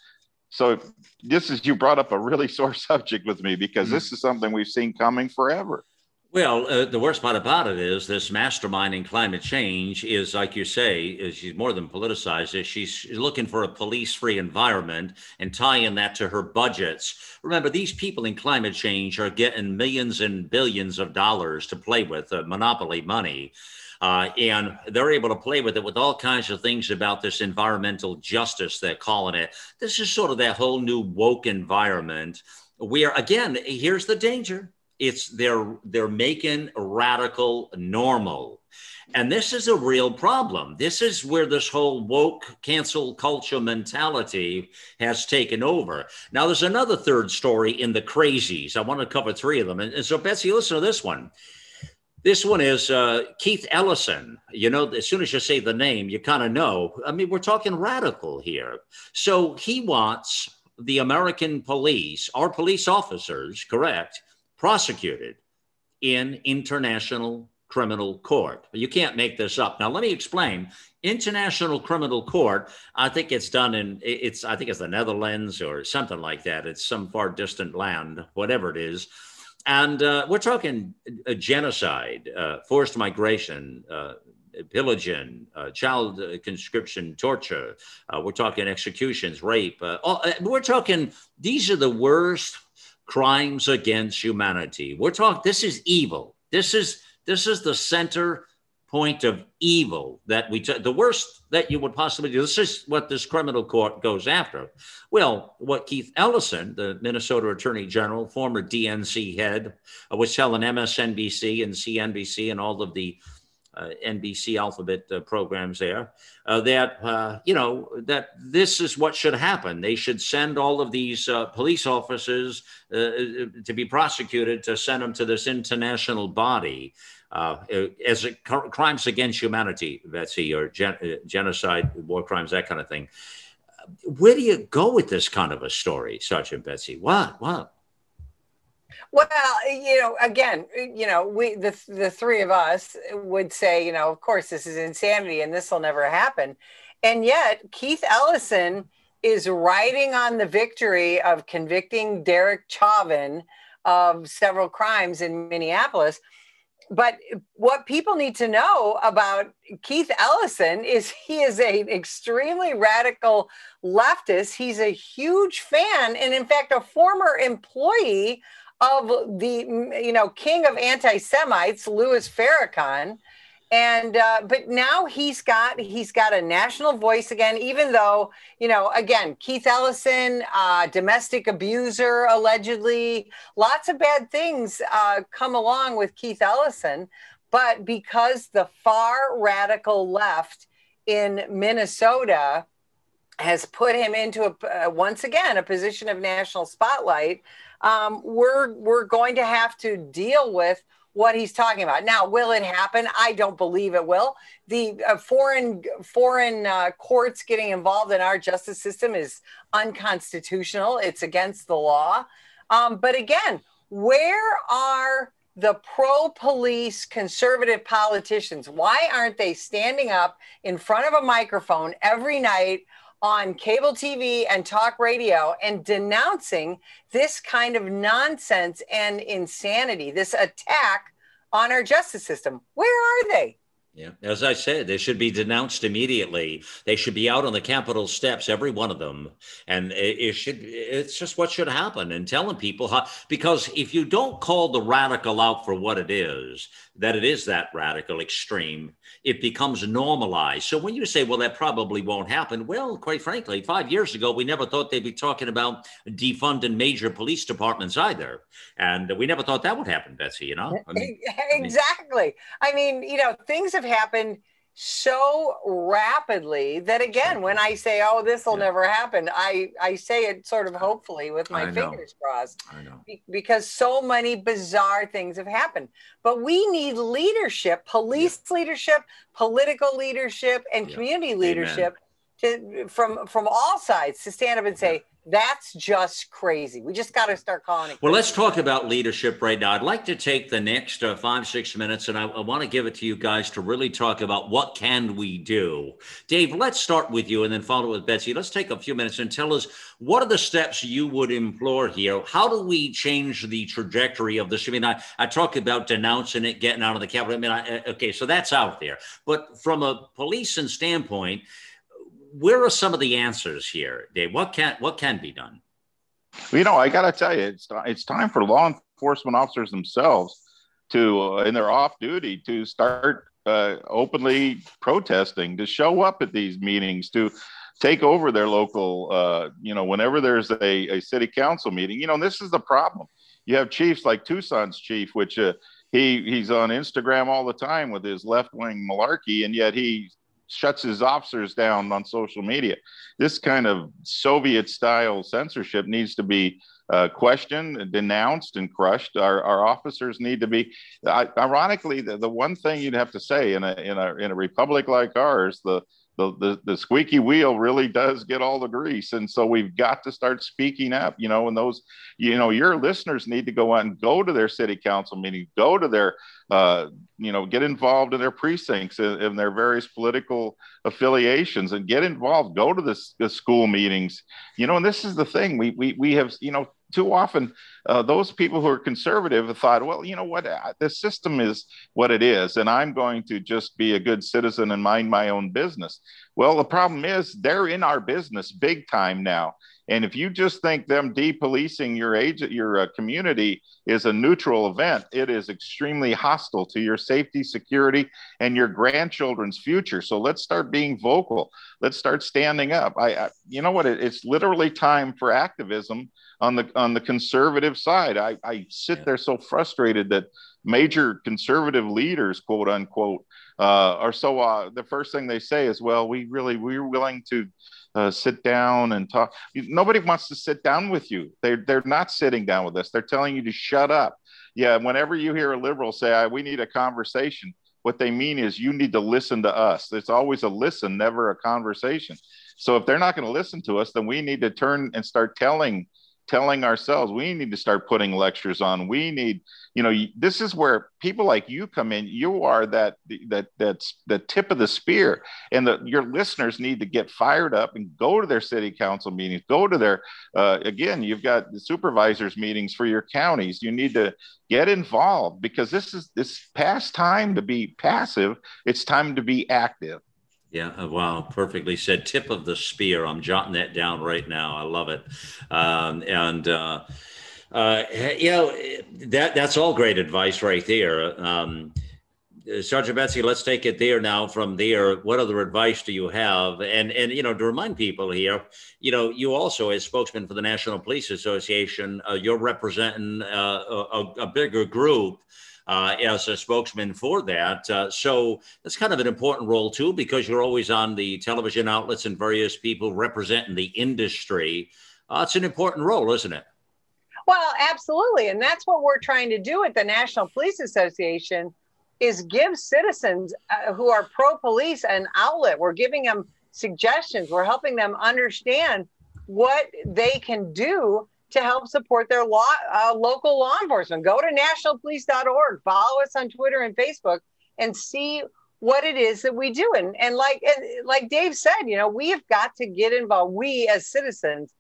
so this is you brought up a really sore subject with me because mm-hmm. this is something we've seen coming forever. Well, uh, the worst part about it is this mastermind in climate change is, like you say, is she's more than politicized. Is she's looking for a police-free environment and tying that to her budgets. Remember, these people in climate change are getting millions and billions of dollars to play with, uh, monopoly money. Uh, and they're able to play with it with all kinds of things about this environmental justice they're calling it. This is sort of that whole new woke environment where, again, here's the danger it's they're they're making radical normal. And this is a real problem. This is where this whole woke cancel culture mentality has taken over. Now, there's another third story in the crazies. I want to cover three of them. And, and so, Betsy, listen to this one. This one is uh, Keith Ellison. You know, as soon as you say the name, you kind of know. I mean, we're talking radical here. So he wants the American police, our police officers, correct, prosecuted in international criminal court. You can't make this up. Now, let me explain. International Criminal Court, I think it's done in it's I think it's the Netherlands or something like that. It's some far distant land, whatever it is. And uh, we're talking a genocide, uh, forced migration, uh, pillaging, uh, child conscription, torture. Uh, we're talking executions, rape. Uh, all, we're talking, these are the worst crimes against humanity. We're talking, this is evil. This is, this is the center point of evil that we, t- the worst that you would possibly do. This is what this criminal court goes after. Well, what Keith Ellison, the Minnesota Attorney General, former DNC head, uh, was telling MSNBC and CNBC and all of the NBC alphabet uh, programs there, uh, that, uh, you know, that this is what should happen. They should send all of these uh, police officers uh, to be prosecuted to send them to this international body as a, crimes against humanity, Betsy, or gen- genocide, war crimes, that kind of thing. Where do you go with this kind of a story, Sergeant Betsy? What? What? Well, you know, again, you know, we the the three of us would say, you know, of course this is insanity and this will never happen. And yet Keith Ellison is riding on the victory of convicting Derek Chauvin of several crimes in Minneapolis. But what people need to know about Keith Ellison is he is an extremely radical leftist. He's a huge fan and in fact a former employee of the you know king of anti-Semites, Louis Farrakhan, and uh, but now he's got he's got a national voice again. Even though you know again Keith Ellison, uh, domestic abuser allegedly, lots of bad things uh, come along with Keith Ellison, but because the far radical left in Minnesota has put him into a, uh, once again a position of national spotlight um, we're we're going to have to deal with what he's talking about. Now, will it happen? I don't believe it will. The uh, foreign foreign uh, courts getting involved in our justice system is unconstitutional. It's against the law. Um, but again, where are the pro police conservative politicians? Why aren't they standing up in front of a microphone every night on cable TV and talk radio and denouncing this kind of nonsense and insanity, this attack on our justice system. Where are they? Yeah, as I said, they should be denounced immediately. They should be out on the Capitol steps, every one of them, and it, it should. It's just what should happen, and telling people how. Because if you don't call the radical out for what it is, that it is that radical extreme, it becomes normalized. So when you say, "Well, that probably won't happen," well, quite frankly, five years ago, we never thought they'd be talking about defunding major police departments either, and we never thought that would happen, Betsy. You know, I mean, exactly. I mean, you know, things have have happened so rapidly that again when i say oh this will yeah. never happen i i say it sort of hopefully with my fingers crossed because so many bizarre things have happened but we need leadership police yeah. leadership political leadership and yeah. community leadership to from from all sides to stand up and say That's just crazy. We just got to start calling it. Well, let's talk about leadership right now. I'd like to take the next uh, five, six minutes, and I, I want to give it to you guys to really talk about what can we do. Dave, let's start with you, and then follow with Betsy. Let's take a few minutes and tell us what are the steps you would implore here. How do we change the trajectory of this? I mean, I, I talked about denouncing it, getting out of the Capitol. I mean, I, uh, okay, so that's out there. But from a policing standpoint where are some of the answers here, Dave? What can what can be done? You know, I got to tell you, it's it's time for law enforcement officers themselves to, uh, in their off duty, to start uh, openly protesting, to show up at these meetings, to take over their local. Uh, you know, whenever there's a, a city council meeting, you know, this is the problem. You have chiefs like Tucson's chief, which uh, he he's on Instagram all the time with his left wing malarkey, and yet he shuts his officers down on social media. This kind of Soviet style censorship needs to be uh, questioned, denounced, and crushed. Our, our officers need to be. Uh, ironically, the, the one thing you'd have to say in a in a in a republic like ours, the the, the, the squeaky wheel really does get all the grease. And so we've got to start speaking up, you know, and those, you know, your listeners need to go out and go to their city council meeting, go to their, uh, you know, get involved in their precincts and, and their various political affiliations and get involved, go to the, the school meetings, you know, and this is the thing. We, we, we have, you know, too often uh, those people who are conservative have thought, well, you know what, the system is what it is, and I'm going to just be a good citizen and mind my own business. Well, the problem is they're in our business big time now. And if you just think them depolicing your age, your uh, community is a neutral event, it is extremely hostile to your safety, security, and your grandchildren's future. So let's start being vocal. Let's start standing up. I, I you know what? It, it's literally time for activism on the on the conservative side. I, I sit yeah. there so frustrated that major conservative leaders, quote unquote, uh, are so. Uh, the first thing they say is, "Well, we really we're willing to." Uh, sit down and talk. Nobody wants to sit down with you. They're they're not sitting down with us. They're telling you to shut up. Yeah. Whenever you hear a liberal say, "We need a conversation," what they mean is you need to listen to us. It's always a listen, never a conversation. So if they're not going to listen to us, then we need to turn and start telling telling ourselves we need to start putting lectures on. We need you know this is where people like you come in. You are that that that's the tip of the spear. And the, your listeners need to get fired up and go to their city council meetings go to their uh, again you've got the supervisors meetings for your counties. You need to get involved because this is this past time to be passive it's time to be active yeah, uh, wow, perfectly said. Tip of the spear. I'm jotting that down right now. I love it. Um, and uh, uh, you know that that's all great advice right there. Um, Sergeant Betsy, let's take it there now. From there, what other advice do you have? And and you know, to remind people here, you know, you also as spokesman for the National Police Association, uh, you're representing uh, a, a, bigger group uh, as a spokesman for that. Uh, so that's kind of an important role too, because you're always on the television outlets and various people representing the industry. Uh, it's an important role, isn't it? Well, absolutely, and that's what we're trying to do at the National Police Association is give citizens uh, who are pro police an outlet. We're giving them suggestions. We're helping them understand what they can do to help support their law, uh, local law enforcement. Go to nationalpolice.org, follow us on Twitter and Facebook, and see what it is that we do. And, and like and like Dave said, you know, we have got to get involved. We as citizens,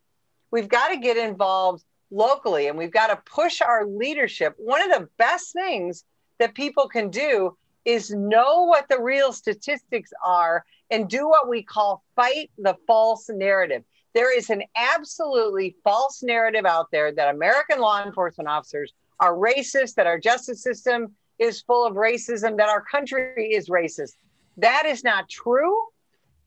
we've got to get involved locally, and we've got to push our leadership. One of the best things that people can do is know what the real statistics are and do what we call fight the false narrative. There is an absolutely false narrative out there that American law enforcement officers are racist, that our justice system is full of racism, that our country is racist. That is not true.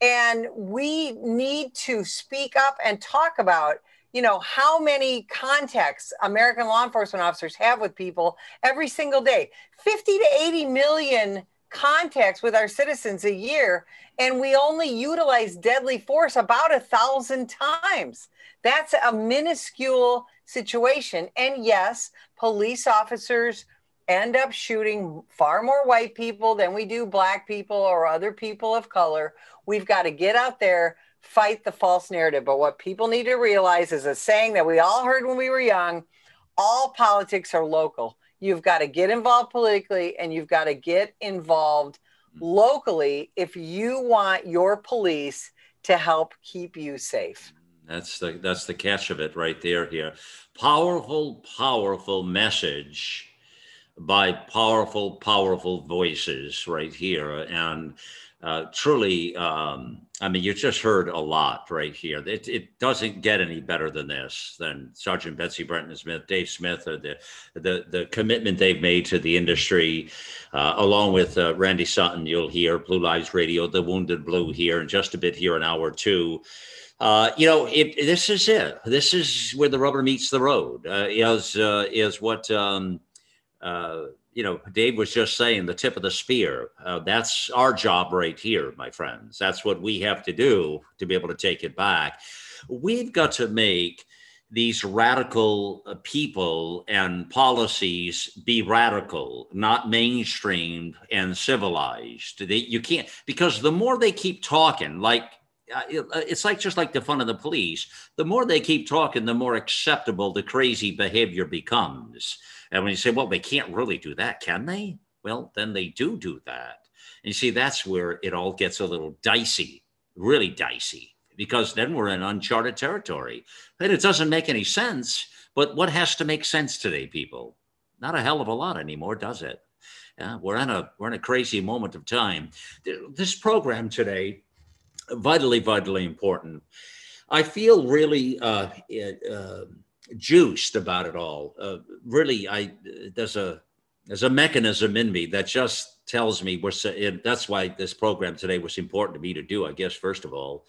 And we need to speak up and talk about, you know, how many contacts American law enforcement officers have with people every single day. 50 to 80 million contacts with our citizens a year and we only utilize deadly force about a thousand times that's a minuscule situation and yes police officers end up shooting far more white people than we do black people or other people of color we've got to get out there fight the false narrative. But what people need to realize is a saying that we all heard when we were young all politics are local. You've got to get involved politically and you've got to get involved locally if you want your police to help keep you safe. That's the that's the catch of it right there here. Powerful, powerful message by powerful, powerful voices right here. And uh, truly, um, I mean, you just heard a lot right here. It, it doesn't get any better than this, than Sergeant Betsy Brantner Smith, Dave Smith, or the, the, the commitment they've made to the industry, uh, along with uh, Randy Sutton, you'll hear Blue Lives Radio, The Wounded Blue here in just a bit here, an hour two. Uh, you know, it, this is it. This is where the rubber meets the road. Uh, is uh, is what um, uh, you know, Dave was just saying the tip of the spear. Uh, that's our job right here, my friends. That's what we have to do to be able to take it back. We've got to make these radical uh, people and policies be radical, not mainstreamed and civilized. They, you can't, because the more they keep talking, like Uh, uh, it's like just like the fun of the police. The more they keep talking, the more acceptable the crazy behavior becomes. And when you say, well, they can't really do that, can they? Well, then they do do that. And you see, that's where it all gets a little dicey, really dicey, because then we're in uncharted territory. And it doesn't make any sense. But what has to make sense today, people? Not a hell of a lot anymore, does it? Yeah, we're in a we're in a crazy moment of time. This program today, vitally, vitally important. I feel really uh, uh, juiced about it all. Uh, really, I there's a there's a mechanism in me that just tells me we're. That's why this program today was important to me to do. I guess first of all,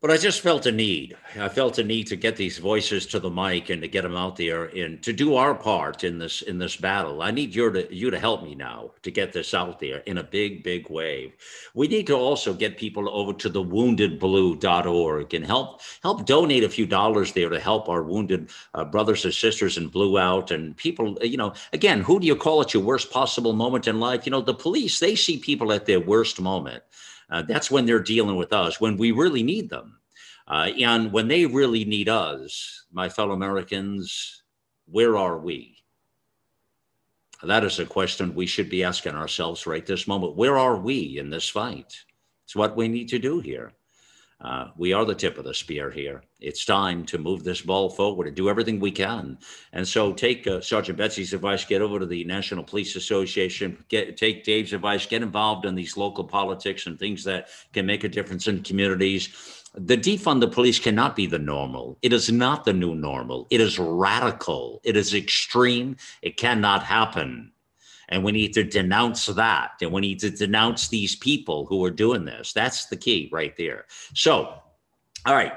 but I just felt a need. I felt a need to get these voices to the mic and to get them out there and to do our part in this in this battle. I need you to you to help me now to get this out there in a big big way. We need to also get people over to the woundedblue.org and help help donate a few dollars there to help our wounded uh, brothers and sisters in blue out and people. You know, again, who do you call at your worst possible moment in life? You know, the police they see people at their worst moment. Uh, that's when they're dealing with us, when we really need them. Uh, and when they really need us, my fellow Americans, where are we? That is a question we should be asking ourselves right this moment. Where are we in this fight? It's what we need to do here. Uh, we are the tip of the spear here. It's time to move this ball forward and do everything we can. And so, take uh, Sergeant Betsy's advice, get over to the National Police Association, get take Dave's advice, get involved in these local politics and things that can make a difference in communities. The defund the police cannot be the normal. It is not the new normal. It is radical. It is extreme. It cannot happen. And we need to denounce that. And we need to denounce these people who are doing this. That's the key right there. So, all right.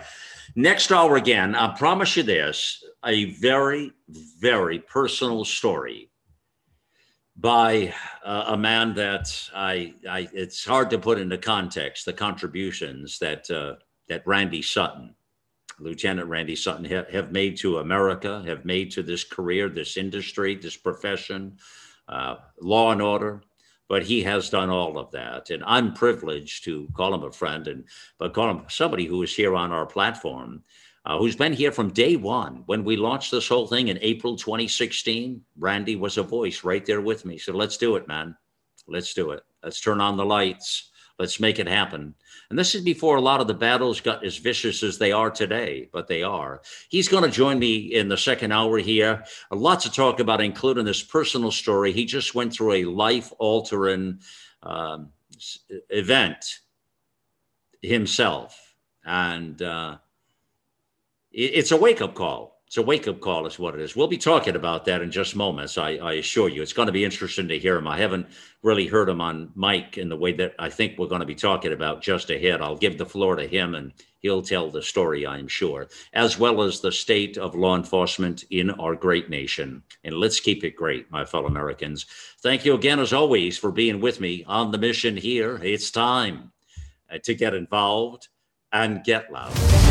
Next hour again, I promise you this a very, very personal story by uh, a man that I, I, it's hard to put into context the contributions that, uh, that Randy Sutton, Lieutenant Randy Sutton, have, have made to America, have made to this career, this industry, this profession, uh, law and order, but he has done all of that. And I'm privileged to call him a friend and but call him somebody who is here on our platform, uh, who's been here from day one. When we launched this whole thing in April 2016, Randy was a voice right there with me. So let's do it, man. Let's do it. Let's turn on the lights. Let's make it happen. And this is before a lot of the battles got as vicious as they are today, but they are. He's going to join me in the second hour here. A lot to talk about, including this personal story. He just went through a life altering um, event himself. And uh, it's a wake up call. It's a wake up call, is what it is. We'll be talking about that in just moments. I, I assure you, it's going to be interesting to hear him. I haven't really heard him on mic in the way that I think we're going to be talking about just ahead. I'll give the floor to him, and he'll tell the story, I'm sure, as well as the state of law enforcement in our great nation. And let's keep it great, my fellow Americans. Thank you again, as always, for being with me on the mission here. It's time uh, to get involved and get loud.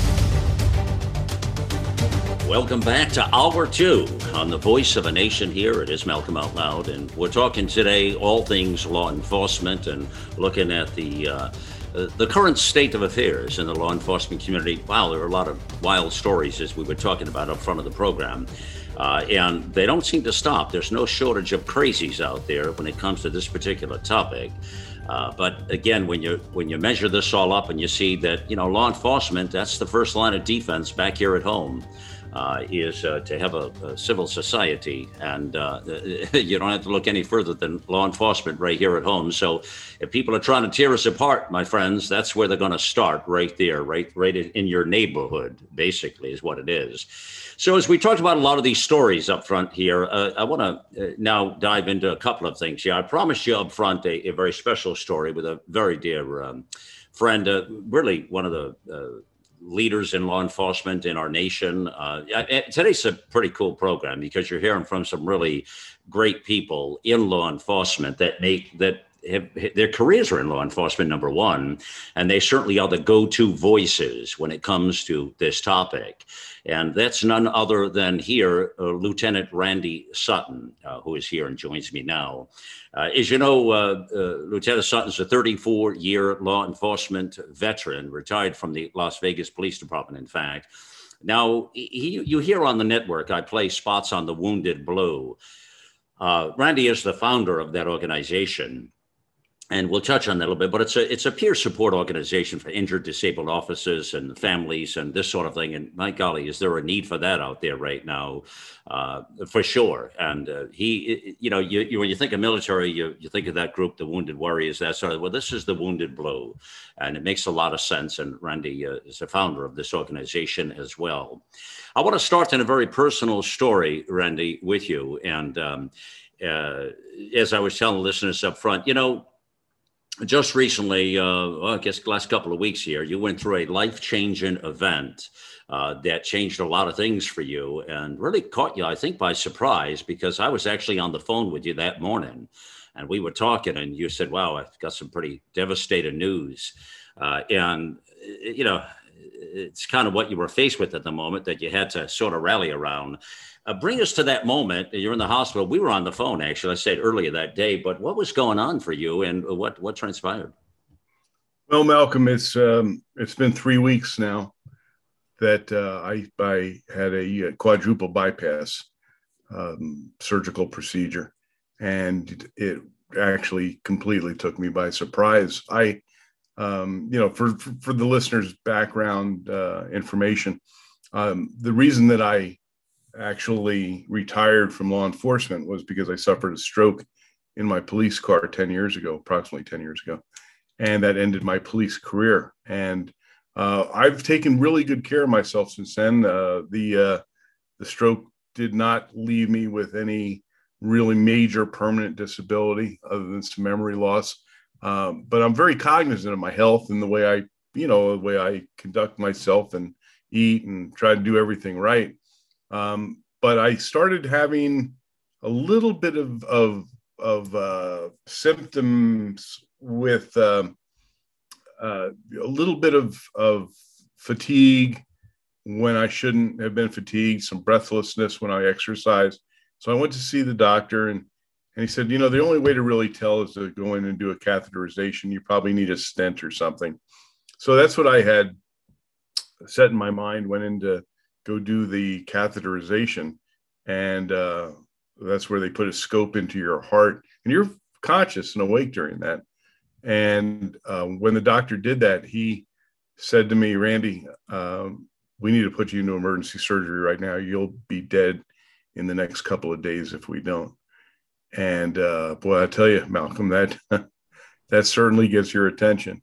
Welcome back to Hour Two on the Voice of a Nation. Here it is Malcolm Out Loud, and we're talking today all things law enforcement and looking at the uh, uh, the current state of affairs in the law enforcement community. Wow, there are a lot of wild stories as we were talking about up front of the program. Uh, and they don't seem to stop. There's no shortage of crazies out there when it comes to this particular topic. Uh, but again, when you when you measure this all up and you see that you know law enforcement, that's the first line of defense back here at home uh, is uh, to have a, a, civil society. And uh, you don't have to look any further than law enforcement right here at home. So if people are trying to tear us apart, my friends, that's where they're going to start right there, right, right in your neighborhood, basically, is what it is. So as we talked about a lot of these stories up front here, uh, I want to uh, now dive into a couple of things here. I promised you up front a, a very special story with a very dear um, friend, uh, really one of the leaders in law enforcement in our nation. Uh, today's a pretty cool program because you're hearing from some really great people in law enforcement that make that have, their careers are in law enforcement number one and they certainly are the go-to voices when it comes to this topic and that's none other than here uh, lieutenant randy sutton uh, who is here and joins me now uh, as you know uh, uh, lieutenant sutton's a 34 year law enforcement veteran retired from the las vegas police department in fact. Now he, you hear on the network i play spots on the wounded blue uh, Randy is the founder of that organization and we'll touch on that a little bit, but it's a it's a peer support organization for injured, disabled officers and families and this sort of thing. And my golly, is there a need for that out there right now? Uh, for sure. And uh, he, you know, you, you, when you think of military, you you think of that group, the Wounded Warriors, that sort of. Well, this is the Wounded Blue, and it makes a lot of sense. And Randy uh, is the founder of this organization as well. I want to start in a very personal story, Randy, with you. And um, uh, as I was telling listeners up front, you know just recently, uh, well, I guess last couple of weeks here, you went through a life changing event uh, that changed a lot of things for you and really caught you, I think, by surprise because I was actually on the phone with you that morning and we were talking, and you said, Wow, I've got some pretty devastating news. Uh, and, you know, it's kind of what you were faced with at the moment that you had to sort of rally around. Uh, bring us to that moment. You're in the hospital. We were on the phone, actually. I said earlier that day, but what was going on for you and what, what transpired? Well, Malcolm, it's, um, it's been three weeks now that uh, I, I had a uh, quadruple bypass um, surgical procedure, and it actually completely took me by surprise. I, um, you know, for, for, for the listeners' background uh, information, um, the reason that I actually retired from law enforcement was because I suffered a stroke in my police car 10 years ago, approximately 10 years ago. And that ended my police career. And uh, I've taken really good care of myself since then. Uh, the, uh, the stroke did not leave me with any really major permanent disability other than some memory loss. Um, but I'm very cognizant of my health and the way I, you know, the way I conduct myself and eat and try to do everything right. Um, but I started having a little bit of of, of uh, symptoms with uh, uh, a little bit of of fatigue when I shouldn't have been fatigued, some breathlessness when I exercise. So I went to see the doctor and and he said, you know, the only way to really tell is to go in and do a catheterization. You probably need a stent or something. So that's what I had set in my mind. Went into go do the catheterization, and uh, that's where they put a scope into your heart, and you're conscious and awake during that. And uh, when the doctor did that, he said to me, Randy, um, we need to put you into emergency surgery right now. You'll be dead in the next couple of days if we don't. And uh, boy, I tell you, Malcolm, that that certainly gets your attention.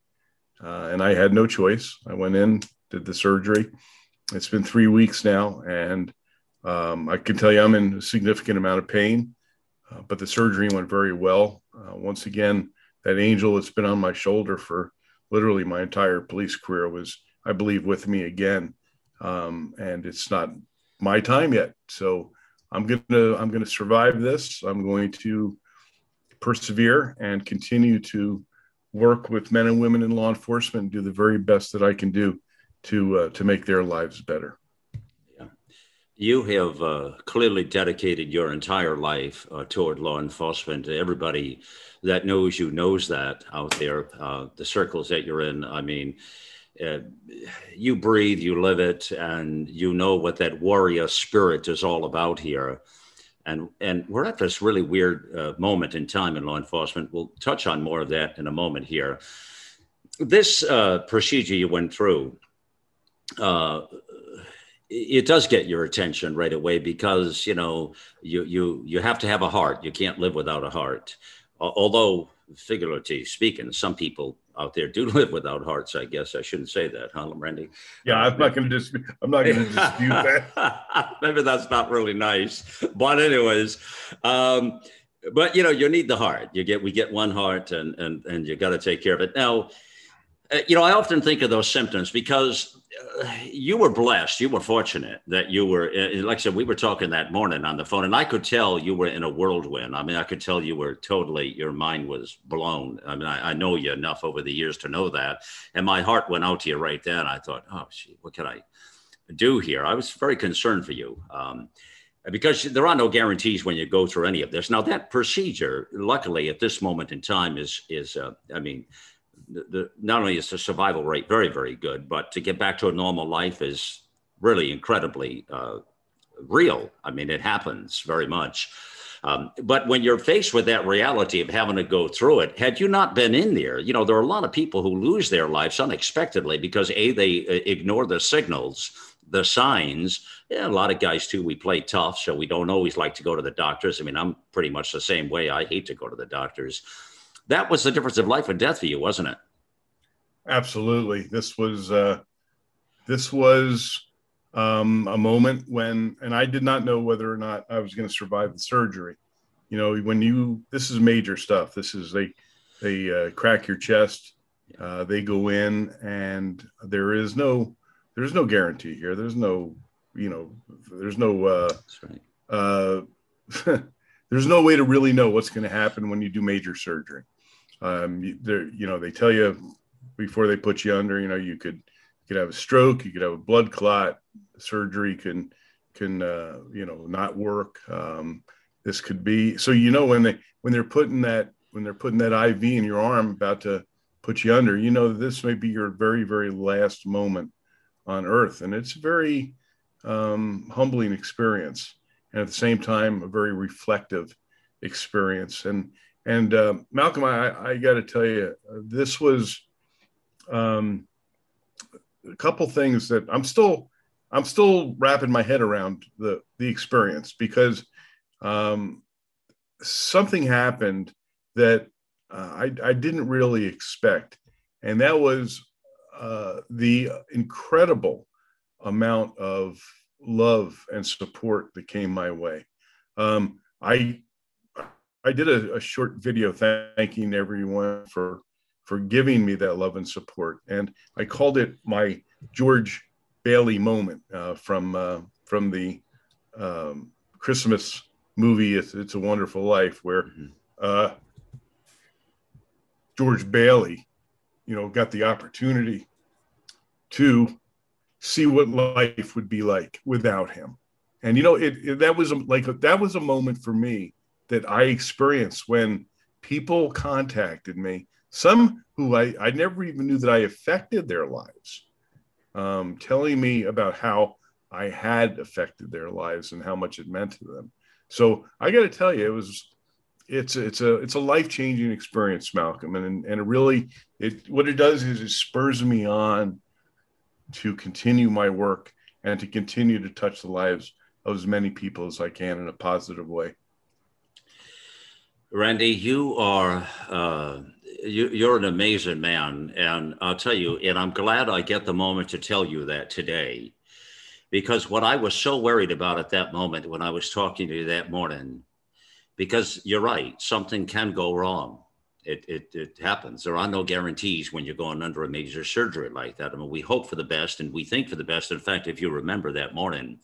Uh, and I had no choice. I went in, did the surgery, it's been three weeks now, and um, I can tell you I'm in a significant amount of pain, uh, but the surgery went very well. Uh, once again, that angel that's been on my shoulder for literally my entire police career was, I believe, with me again. Um, and it's not my time yet. So I'm gonna I'm gonna survive this. I'm going to persevere and continue to work with men and women in law enforcement and do the very best that I can do to uh, to make their lives better. Yeah, you have uh, clearly dedicated your entire life uh, toward law enforcement. Everybody that knows you knows that out there. Uh, the circles that you're in. I mean. Uh, you breathe, you live it, and you know what that warrior spirit is all about here and and we're at this really weird uh, moment in time in law enforcement. We'll touch on more of that in a moment here. This procedure you went through, uh, it does get your attention right away because you know you you you have to have a heart. You can't live without a heart. Although figuratively speaking, some people out there do live without hearts. I guess I shouldn't say that, huh, Randy? Yeah, I'm not going to dispute. I'm not going to dispute that. Maybe that's not really nice, but anyways, um, but you know, you need the heart. You get we get one heart, and and and you got to take care of it. Now, uh, you know, I often think of those symptoms because you were blessed. You were fortunate that you were, uh, like I said, we were talking that morning on the phone, and I could tell you were in a whirlwind. I mean, I could tell you were totally, your mind was blown. I mean, I, I know you enough over the years to know that. And my heart went out to you right then. I thought, oh, gee, what can I do here? I was very concerned for you. Um, because there are no guarantees when you go through any of this. Now, that procedure, luckily, at this moment in time, is is uh, I mean, the, not only is the survival rate very, very good, but to get back to a normal life is really incredibly uh, real. I mean, it happens very much. Um, but when you're faced with that reality of having to go through it, had you not been in there, you know, there are a lot of people who lose their lives unexpectedly because A, they uh, ignore the signals, the signs. Yeah, a lot of guys too, we play tough, so we don't always like to go to the doctors. I mean, I'm pretty much the same way. I hate to go to the doctors that was the difference of life and death for you, wasn't it? Absolutely. This was uh, this was um, a moment when, and I did not know whether or not I was going to survive the surgery. You know, when you this is major stuff. This is they they uh, crack your chest. Uh, they go in, and there is no there's no guarantee here. There's no you know there's no uh, right. uh, there's no way to really know what's going to happen when you do major surgery. Um, you know, they tell you before they put you under, you know, you could you could have a stroke, you could have a blood clot, surgery can can uh, you know not work. Um, this could be so you know when they when they're putting that when they're putting that IV in your arm about to put you under, you know this may be your very very last moment on Earth, and it's a very um, humbling experience, and at the same time a very reflective experience. And and uh, Malcolm, I, I got to tell you, this was um, a couple things that I'm still I'm still wrapping my head around the the experience because um, something happened that uh, I, I didn't really expect, and that was uh, the incredible amount of love and support that came my way. Um, I I did a, a short video thanking everyone for for giving me that love and support, and I called it my George Bailey moment uh, from uh, from the um, Christmas movie it's, it's, a Wonderful Life, where mm-hmm. uh, George Bailey, you know, got the opportunity to see what life would be like without him, and you know, it, it that was a, like a, that was a moment for me that I experienced when people contacted me, some who I, I never even knew that I affected their lives, um, telling me about how I had affected their lives and how much it meant to them. So I got to tell you, it was it's it's a it's a life changing experience, Malcolm, and and it really it what it does is it spurs me on to continue my work and to continue to touch the lives of as many people as I can in a positive way. Randy, you are uh, you, are an amazing man, and I'll tell you, and I'm glad I get the moment to tell you that today. because what I was so worried about at that moment when I was talking to you that morning, because you're right, something can go wrong. It, it, it happens. There are no guarantees when you're going under a major surgery like that. I mean, we hope for the best and we think for the best. In fact, if you remember that morning,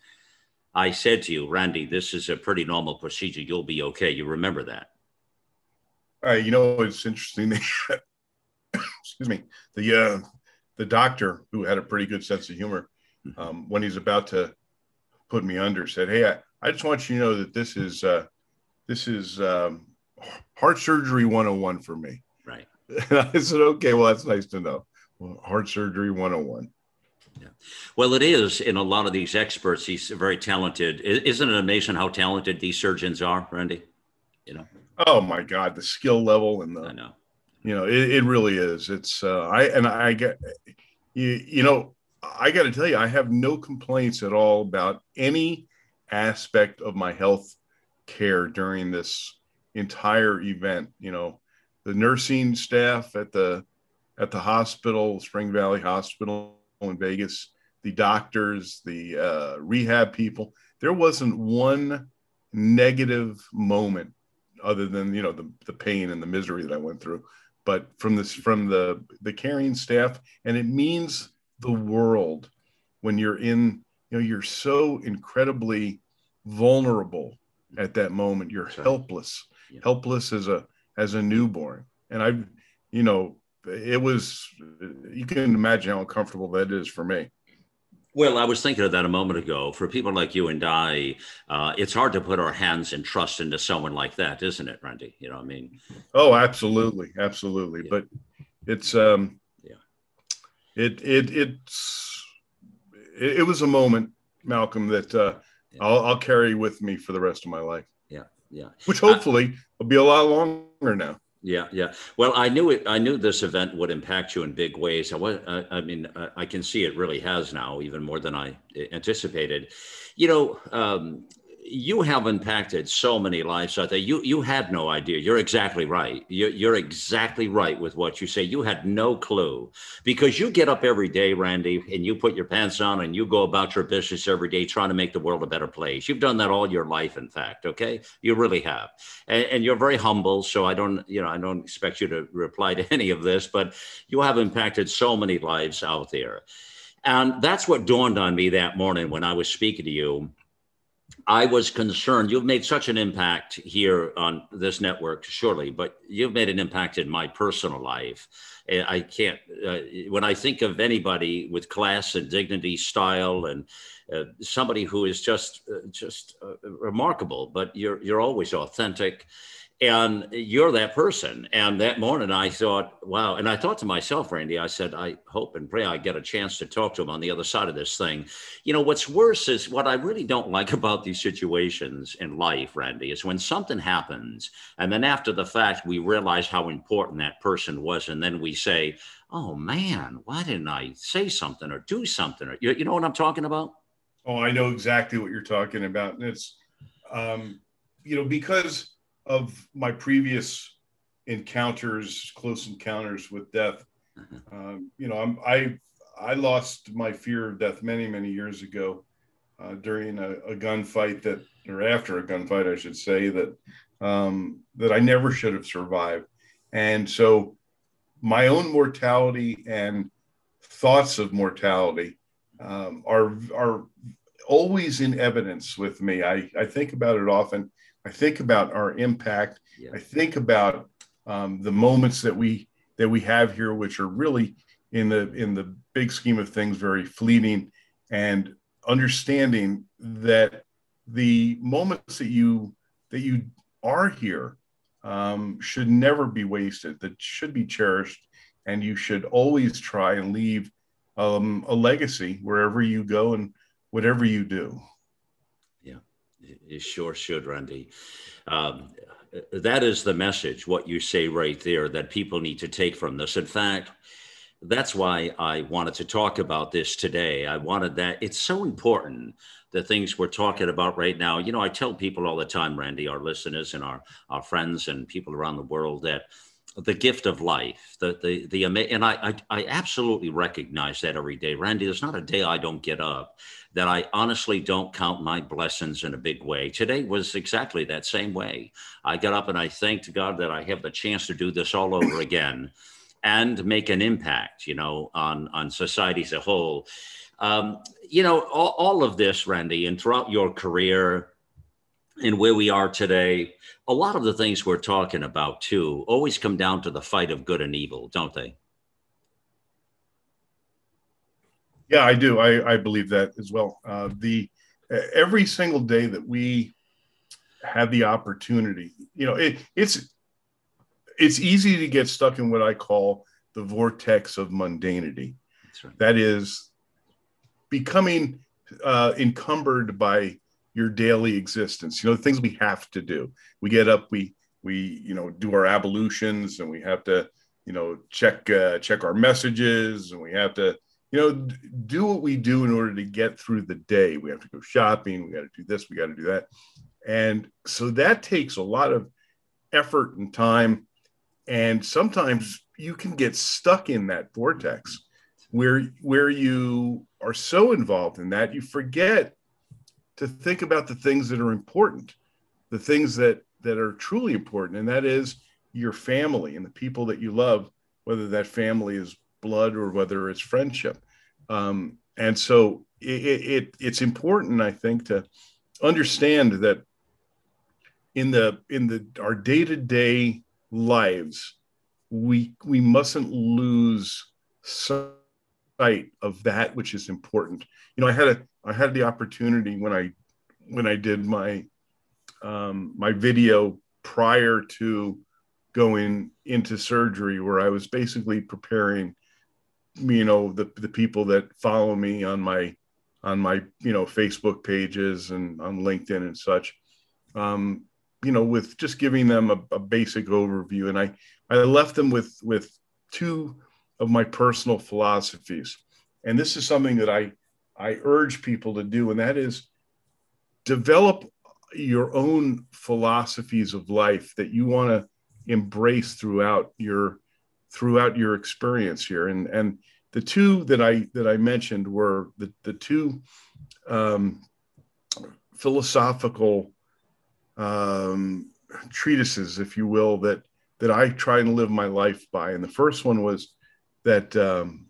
I said to you, Randy, this is a pretty normal procedure. You'll be okay. You remember that. Uh, you know, it's interesting. excuse me. The uh, the doctor who had a pretty good sense of humor Mm-hmm. um, when he's about to put me under, said, "Hey, I, I just want you to know that this is uh, this is um, heart surgery 101 for me." Right. And I said, "Okay, well, that's nice to know. Well, heart surgery 101." Yeah. Well, it is in a lot of these experts. He's very talented. Isn't it amazing how talented these surgeons are, Randy? You know. Oh my God, the skill level and the. I know. You know, it, it really is. It's uh, I and I get you. You know, I got to tell you, I have no complaints at all about any aspect of my health care during this entire event. You know, the nursing staff at the at the hospital, Spring Valley Hospital in Vegas, the doctors, the uh, rehab people. There wasn't one negative moment other than you know the the pain and the misery that I went through. But from this from the the caring staff, and it means the world when you're in you know you're so incredibly vulnerable at that moment. You're helpless. Yeah. helpless as a as a newborn. And i you know it was you can imagine how uncomfortable that is for me well, I was thinking of that a moment ago. For people like you and I, uh, it's hard to put our hands and trust into someone like that, isn't it, Randy? You know, I mean. Oh, absolutely, absolutely. Yeah. But it's um, it it it's it, it was a moment, Malcolm, that uh, yeah. I'll, I'll carry with me for the rest of my life. Yeah, yeah. Which hopefully I, will be a lot longer now. Yeah, yeah. Well, I knew it. I knew this event would impact you in big ways. I was. I, I mean, I can see it really has now, even more than I anticipated. You know, um, you have impacted so many lives out there. You you had no idea. You're exactly right. You're, you're exactly right with what you say. You had no clue because you get up every day, Randy, and you put your pants on and you go about your business every day trying to make the world a better place. You've done that all your life, in fact. Okay, you really have, and, and you're very humble. So I don't, you know, I don't expect you to reply to any of this, but you have impacted so many lives out there. And that's what dawned on me that morning when I was speaking to you I was concerned. You've made such an impact here on this network, surely, but you've made an impact in my personal life. I can't, uh, when I think of anybody with class and dignity, style, and uh, somebody who is just, uh, just uh, remarkable, but you're, you're always authentic and you're that person. And that morning I thought, wow. And I thought to myself, Randy, I said, I hope and pray I get a chance to talk to him on the other side of this thing. You know, what's worse is what I really don't like about these situations in life, Randy, is when something happens and then after the fact, we realize how important that person was. And then we say, oh man, why didn't I say something or do something? Or, you, you know what I'm talking about? Oh, I know exactly what you're talking about. And it's, um, you know, because of my previous encounters, close encounters with death. Mm-hmm. Um, you know, I'm, I I lost my fear of death many many years ago uh, during a, a gunfight that, or after a gunfight, I should say that um, that I never should have survived, and so my own mortality and thoughts of mortality um, are are always in evidence with me. I, I think about it often I think about our impact. Yeah. I think about um, the moments that we that we have here, which are really in the in the big scheme of things very fleeting, and understanding that the moments that you that you are here um, should never be wasted. That should be cherished, and you should always try and leave um, a legacy wherever you go and whatever you do. You sure should, Randy. Um, that is the message, what you say right there, that people need to take from this. In fact, that's why I wanted to talk about this today. I wanted that. It's so important, the things we're talking about right now. You know, I tell people all the time, Randy, our listeners and our, our friends and people around the world, that the gift of life, the the the and I, I I absolutely recognize that every day, Randy. There's not a day I don't get up that I honestly don't count my blessings in a big way. Today was exactly that same way. I got up and I thanked God that I have the chance to do this all over again and make an impact, you know, on, on society as a whole. Um, you know, all, all of this, Randy, and throughout your career and where we are today, a lot of the things we're talking about too always come down to the fight of good and evil, don't they? Yeah, I do. I, I believe that as well. Uh, the every single day that we have the opportunity, you know, it, it's it's easy to get stuck in what I call the vortex of mundanity. Right. That is becoming uh, encumbered by your daily existence. You know, the things we have to do. We get up, we we you know do our ablutions, and we have to you know check uh, check our messages, and we have to you know, do what we do in order to get through the day. We have to go shopping. We got to do this. We got to do that. And so that takes a lot of effort and time. And sometimes you can get stuck in that vortex where, where you are so involved in that you forget to think about the things that are important, the things that, that are truly important. And that is your family and the people that you love, whether that family is blood or whether it's friendship. Um, and so it, it, it's important, I think, to understand that in the in the our day to day lives, we we mustn't lose sight of that which is important. You know, I had a I had the opportunity when I when I did my um, my video prior to going into surgery, where I was basically preparing you know the the people that follow me on my on my you know Facebook pages and on LinkedIn and such. Um, you know, with just giving them a, a, basic overview, and I I left them with with two of my personal philosophies, and this is something that I I urge people to do, and that is develop your own philosophies of life that you want to embrace throughout your throughout your experience here. And and the two that I that I mentioned were the the two um, philosophical um, treatises, if you will, that that I try and live my life by. And the first one was that um,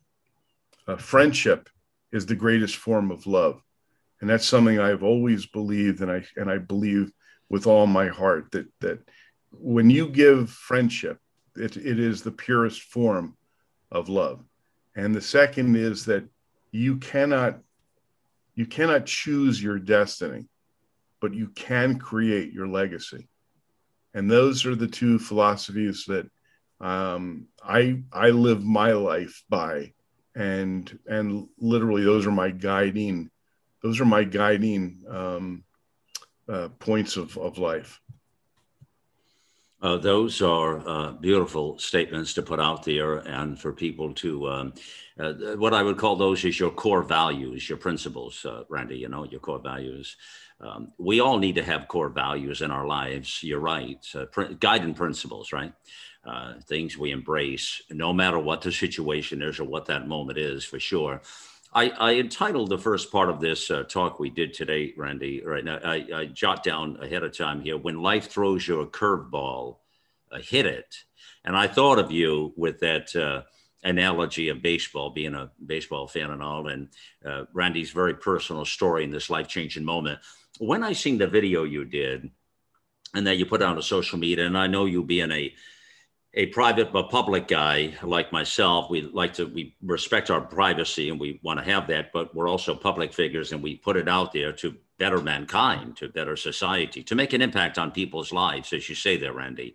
uh, friendship is the greatest form of love, and that's something I've always believed, and I and I believe with all my heart that that when you give friendship it, it is the purest form of love. And the second is that you cannot you cannot choose your destiny, but you can create your legacy. And those are the two philosophies that um, I I live my life by, and and literally those are my guiding those are my guiding um, uh, points of, of life. Uh, those are uh, beautiful statements to put out there and for people to, um, uh, what I would call those is your core values, your principles, uh, Randy, you know, your core values. Um, we all need to have core values in our lives. You're right. Pr- guiding principles, right? Uh, things we embrace, no matter what the situation is or what that moment is, for sure. I, I entitled the first part of this uh, talk we did today, Randy. Right now, I, I, jot down ahead of time here: when life throws you a curveball, uh, hit it. And I thought of you with that uh, analogy of baseball, being a baseball fan and all, and uh, Randy's very personal story in this life-changing moment. When I seen the video you did, and that you put out on social media, and I know you being a a private but public guy like myself, we like to we respect our privacy and we want to have that, but we're also public figures and we put it out there to better mankind, to better society, to make an impact on people's lives, as you say there, Randy.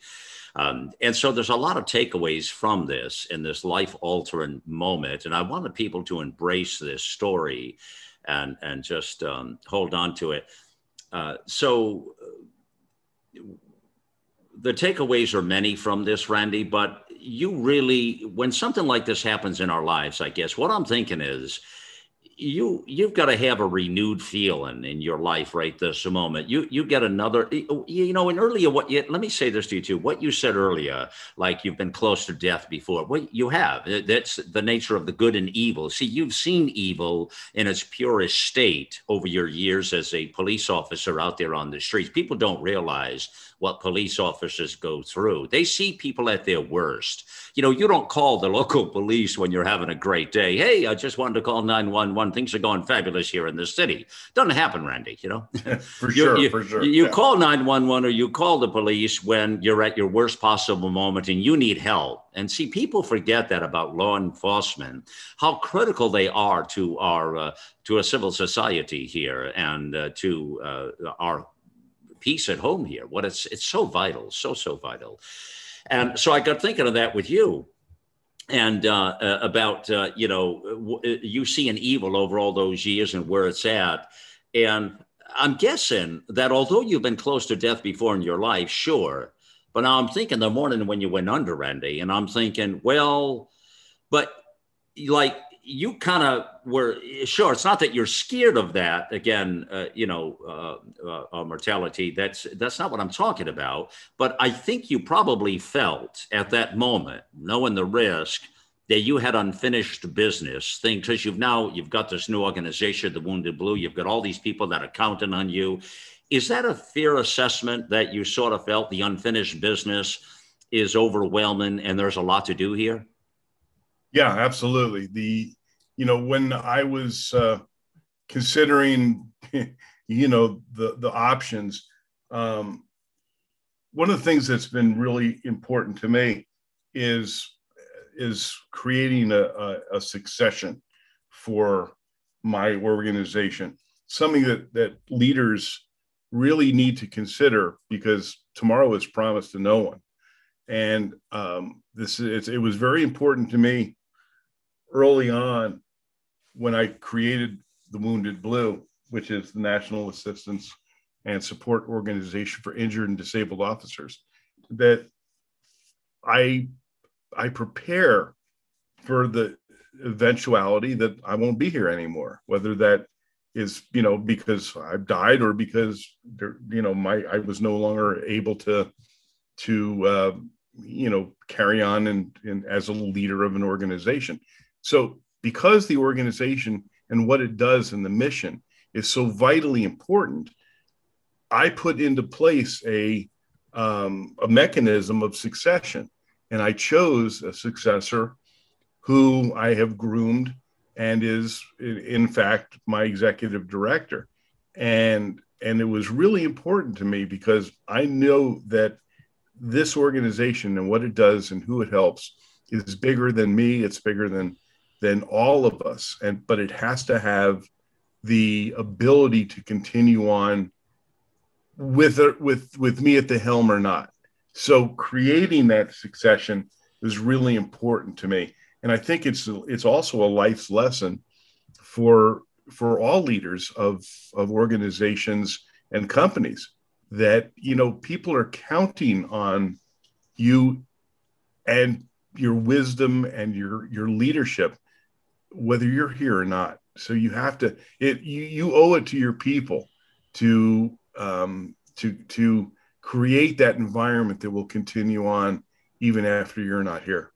Um, and so there's a lot of takeaways from this in this life altering moment. And I wanted people to embrace this story and, and just um, hold on to it. Uh, so the takeaways are many from this, Randy, but you really, when something like this happens in our lives, I guess what I'm thinking is you you've got to have a renewed feeling in your life right this moment. You you get another oh, you know in earlier what you let me say this to you too. What you said earlier like you've been close to death before what you have that's the nature of the good and evil. See you've seen evil in its purest state over your years as a police officer out there on the streets. People don't realize what police officers go through. They see people at their worst. You know, you don't call the local police when you're having a great day. Hey, I just wanted to call 911. Things are going fabulous here in the city. Doesn't happen, Randy, you know? for sure, you, for sure. You yeah. call 911 or you call the police when you're at your worst possible moment and you need help. And see, people forget that about law enforcement, how critical they are to our uh, to a civil society here and uh, to uh, our peace at home here. What it's it's so vital, so so vital. And so I got thinking of that with you, and uh, uh, about uh, you know w- uh, you see an evil over all those years and where it's at, and I'm guessing that although you've been close to death before in your life, sure, but now I'm thinking the morning when you went under, Randy, and I'm thinking, well, but like you kind of were sure it's not that you're scared of that again uh, you know uh, uh, uh, mortality that's that's not what i'm talking about but i think you probably felt at that moment knowing the risk that you had unfinished business thing because you've now you've got this new organization the wounded blue you've got all these people that are counting on you is that a fair assessment that you sort of felt the unfinished business is overwhelming and there's a lot to do here yeah, absolutely. The you know when I was uh, considering you know the the options, um, one of the things that's been really important to me is is creating a, a, a succession for my organization. Something that that leaders really need to consider because tomorrow is promised to no one. And um, this is, it was very important to me early on when I created the Wounded Blue, which is the National Assistance and Support Organization for Injured and Disabled Officers, that I I prepare for the eventuality that I won't be here anymore, whether that is you know because I've died or because there, you know my I was no longer able to to uh, you know carry on and, and as a leader of an organization. So, because the organization and what it does and the mission is so vitally important, I put into place a um, a mechanism of succession, and I chose a successor who I have groomed and is in fact my executive director, and and it was really important to me because I know that this organization and what it does and who it helps is bigger than me. It's bigger than than all of us. And but it has to have the ability to continue on with with with me at the helm or not. So creating that succession is really important to me. And i think it's it's also a life's lesson for for all leaders of of organizations and companies that you know people are counting on you and your wisdom and your your leadership whether you're here or not. So you have to it you, you owe it to your people to um, to to create that environment that will continue on even after you're not here.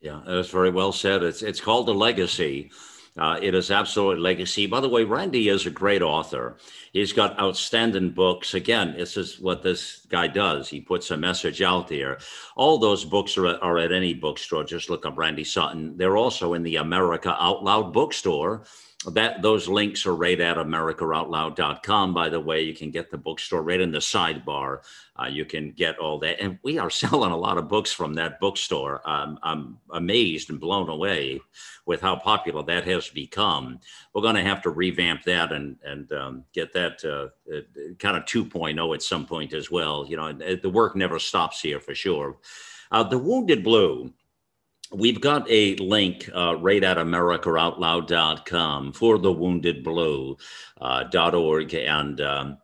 Yeah, that's very well said. It's it's called a legacy. Uh, it is absolute legacy. By the way, Randy is a great author. He's got outstanding books. Again, this is what this guy does. He puts a message out there. All those books are, are at any bookstore. Just look up Randy Sutton. They're also in the America Out Loud bookstore that those links are right at americaoutloud.com by the way you can get the bookstore right in the sidebar. Uh, you can get all that. And we are selling a lot of books from that bookstore. Um, i'm amazed and blown away with how popular that has become. We're going to have to revamp that and and um, get that uh, uh, kind of 2.0 at some point as well. You know the work never stops here for sure. Uh, the wounded blue We've got a link uh, right at AmericaOutloud.com for the wounded blue uh, .org. And um,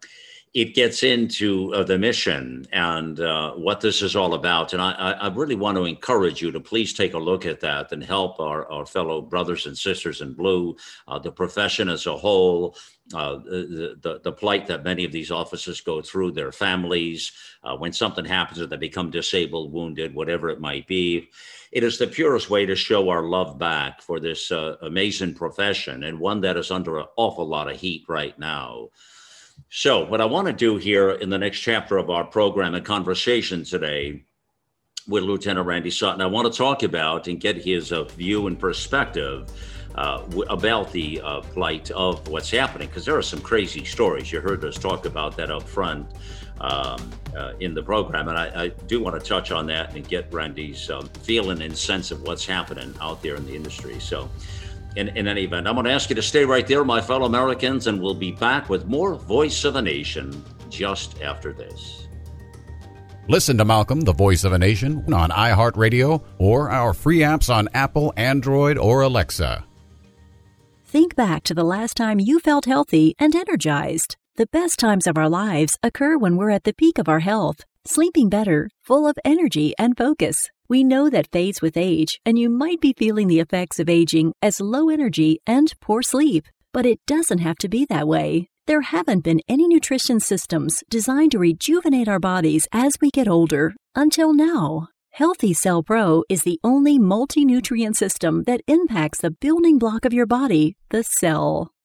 it gets into uh, the mission and uh, what this is all about. And I, I, really want to encourage you to please take a look at that and help our, our fellow brothers and sisters in blue, uh, the profession as a whole, uh, the, the, the, plight that many of these officers go through, their families, uh, when something happens or they become disabled, wounded, whatever it might be. It is the purest way to show our love back for this uh, amazing profession and one that is under an awful lot of heat right now. So, what I want to do here in the next chapter of our program and conversation today with Lieutenant Randy Sutton, I want to talk about and get his uh, view and perspective uh, about the uh, plight of what's happening, because there are some crazy stories. You heard us talk about that up front um, uh, in the program, and I, I, do want to touch on that and get Randy's um, feeling and sense of what's happening out there in the industry. So, in, in any event. I'm going to ask you to stay right there, my fellow Americans, and we'll be back with more Voice of a Nation just after this. Listen to Malcolm, the Voice of a Nation, on iHeartRadio or our free apps on Apple, Android, or Alexa. Think back to the last time you felt healthy and energized. The best times of our lives occur when we're at the peak of our health, sleeping better, full of energy and focus. We know that fades with age, and you might be feeling the effects of aging as low energy and poor sleep. But it doesn't have to be that way. There haven't been any nutrition systems designed to rejuvenate our bodies as we get older until now. Healthy Cell Pro is the only multi nutrient system that impacts the building block of your body, the cell.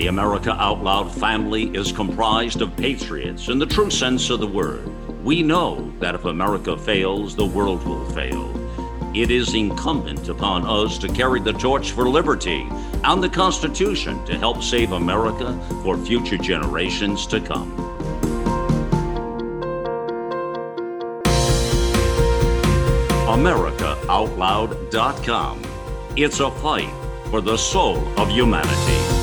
The America Out Loud family is comprised of patriots in the true sense of the word. We know that if America fails, the world will fail. It is incumbent upon us to carry the torch for liberty and the Constitution to help save America for future generations to come. AmericaOutloud.com. It's a fight for the soul of humanity.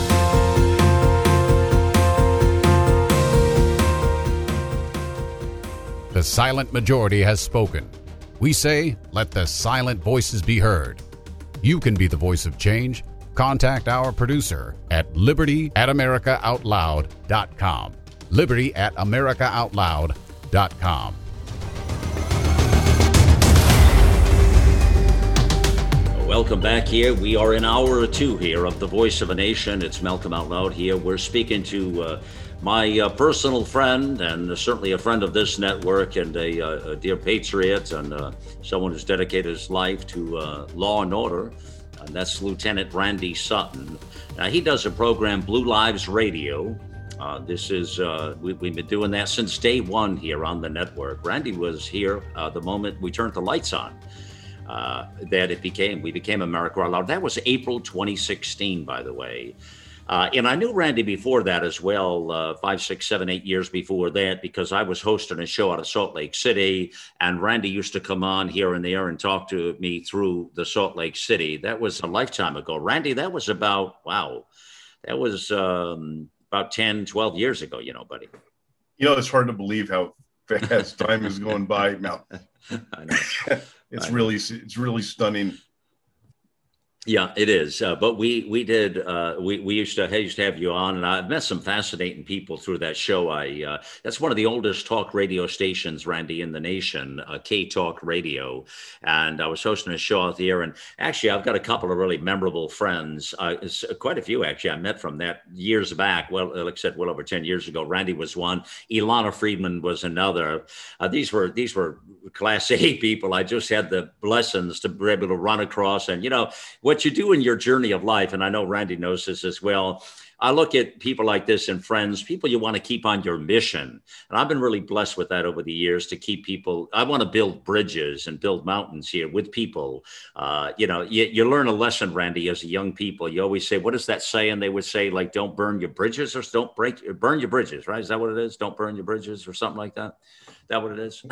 The silent majority has spoken. We say, let the silent voices be heard. You can be the voice of change. Contact our producer at liberty at americaoutloud.com. Liberty at americaoutloud.com. Welcome back here. We are in hour two here of The Voice of a Nation. It's Malcolm Out Loud here. We're speaking to uh, my uh, personal friend and certainly a friend of this network and a, uh, a dear patriot and uh, someone who's dedicated his life to uh, law and order. And that's Lieutenant Randy Sutton. Now, he does a program, Blue Lives Radio. Uh, this is, we, have been doing that since day one here on the network. Randy was here the moment we turned the lights on. that it became, we became America Out Loud. That was April 2016, by the way. Uh, and I knew Randy before that as well, uh, five, six, seven, eight years before that, because I was hosting a show out of Salt Lake City, and Randy used to come on here and there and talk to me through the Salt Lake City. That was a lifetime ago. Randy, that was about, wow, that was um, about 10, 12 years ago, you know, buddy. You know, it's hard to believe how fast time is going by now. I know. it's really, it's really stunning yeah, it is. Uh, but we we did uh, we we used to I used to have you on, and I've met some fascinating people through that show. I uh, that's one of the oldest talk radio stations, Randy, in the nation, uh, K Talk Radio, and I was hosting a show out there. And actually, I've got a couple of really memorable friends, uh, quite a few actually. I met from that years back. Well, like I said, well over ten years ago. Randy was one. Ilana Freedman was another. Uh, these were these were class A people. I just had the blessings to be able to run across, and you know what you do in your journey of life, and I know Randy knows this as well. I look at people like this and friends, people you want to keep on your mission. And I've been really blessed with that over the years to keep people. I want to build bridges and build mountains here with people. Uh, you know, you, you learn a lesson, Randy, as a young people. You always say, what is that saying? They would say, like, don't burn your bridges or don't break, burn your bridges, right? Is that what it is? Don't burn your bridges or something like that? That what it is?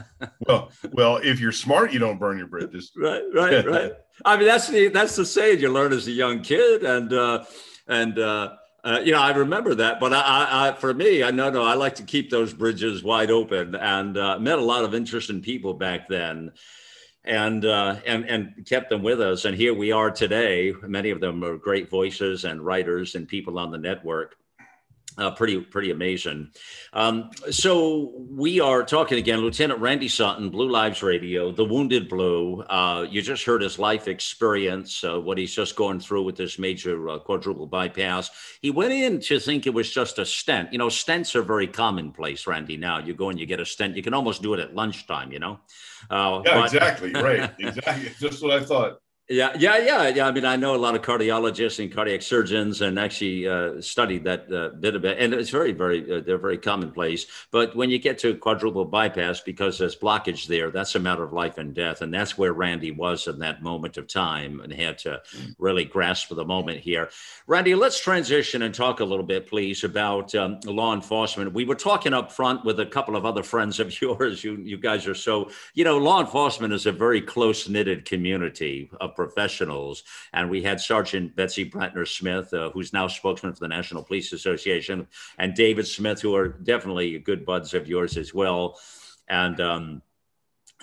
well, well, if you're smart, you don't burn your bridges. right, right, right. I mean, that's the that's the saying you learn as a young kid, and uh, and uh, uh, you know, I remember that. But I, I, I, for me, I know, no, I like to keep those bridges wide open, and uh, met a lot of interesting people back then. And, uh, and and kept them with us, and here we are today. Many of them are great voices and writers and people on the network uh, pretty pretty amazing. Um, so we are talking again, Lieutenant Randy Sutton, Blue Lives Radio, the Wounded Blue. Uh, you just heard his life experience, uh, what he's just going through with this major uh, quadruple bypass. He went in to think it was just a stent. You know, stents are very commonplace, Randy. Now you go and you get a stent. You can almost do it at lunchtime. You know. Uh, yeah, but- exactly. Right. Exactly. Just what I thought. Yeah, yeah, yeah, yeah. I mean, I know a lot of cardiologists and cardiac surgeons, and actually uh, studied that uh, bit of it, and it's very, very, uh, they're very commonplace. But when you get to quadruple bypass, because there's blockage there, that's a matter of life and death, and that's where Randy was in that moment of time, and had to really grasp for the moment here. Randy, let's transition and talk a little bit, please, about um, law enforcement. We were talking up front with a couple of other friends of yours. You, you guys are so, you know, law enforcement is a very close knitted community of professionals. And we had Sergeant Betsy Brantner Smith, uh, who's now spokesman for the National Police Association, and David Smith, who are definitely good buds of yours as well. And um,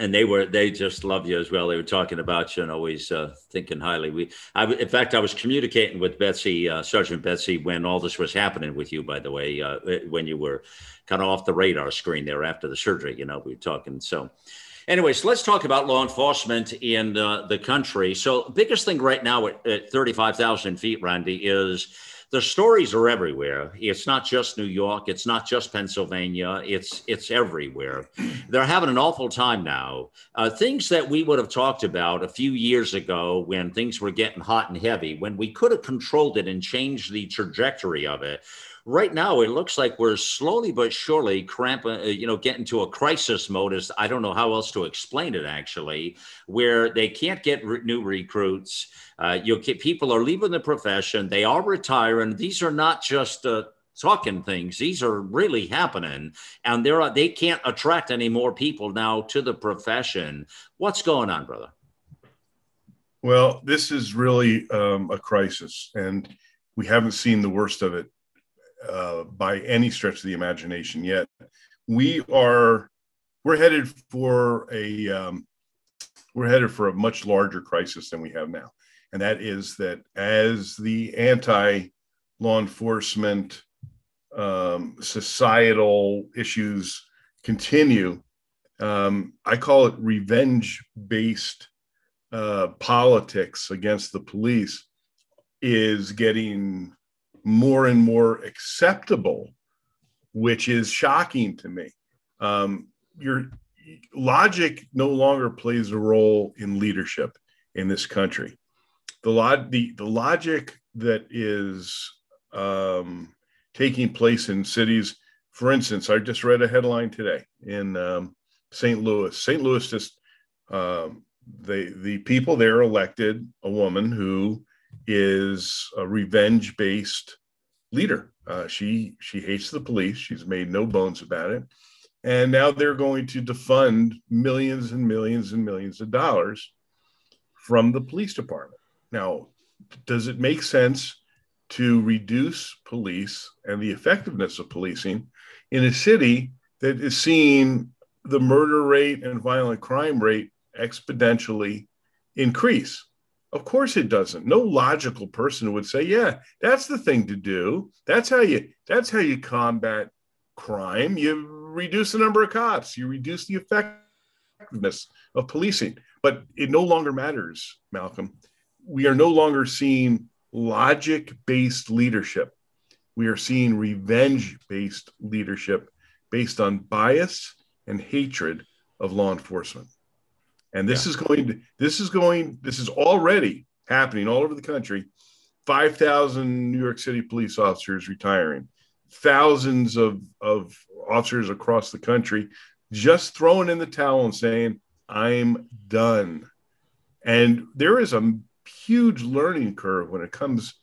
and they were they just love you as well. They were talking about you and always uh, thinking highly. We, I, in fact, I was communicating with Betsy, uh, Sergeant Betsy, when all this was happening with you. By the way, uh, when you were kind of off the radar screen there after the surgery, you know, we were talking. So, Anyways, let's talk about law enforcement in uh, the country. So, biggest thing right now at, at 35,000 feet, Randy, is the stories are everywhere. It's not just New York. It's not just Pennsylvania. It's it's everywhere. They're having an awful time now. Uh, things that we would have talked about a few years ago when things were getting hot and heavy, when we could have controlled it and changed the trajectory of it right now it looks like we're slowly but surely cramping, uh, you know, getting to a crisis mode. As I don't know how else to explain it actually, where they can't get re- new recruits. Uh, you people are leaving the profession. They are retiring. These are not just uh, talking things. These are really happening, and they're they can't attract any more people now to the profession. What's going on, brother? Well, this is really um, a crisis, and we haven't seen the worst of it uh, by any stretch of the imagination yet. We are we're headed for a um, we're headed for a much larger crisis than we have now, and that is that as the anti law enforcement um, societal issues continue, um, I call it revenge based uh, politics against the police is getting more and more acceptable, which is shocking to me. Um, your logic no longer plays a role in leadership in this country. The, log- the, the logic that is um, taking place in cities, for instance, I just read a headline today in um, St. Louis. St. Louis just um, they the people there elected a woman who is a revenge based leader. Uh, she she hates the police. She's made no bones about it, and now they're going to defund millions and millions and millions of dollars from the police department. Now, does it make sense to reduce police and the effectiveness of policing in a city that is seeing the murder rate and violent crime rate exponentially increase? Of course it doesn't. No logical person would say, "Yeah, that's the thing to do. That's how you that's how you combat crime. You reduce the number of cops, you reduce the effectiveness of policing." But it no longer matters, Malcolm. We are no longer seeing logic-based leadership. We are seeing revenge-based leadership based on bias and hatred of law enforcement. And this yeah. is going to, this is going, this is already happening all over the country. 5,000 New York City police officers retiring, thousands of, of officers across the country just throwing in the towel and saying, I'm done. And there is a huge learning curve when it comes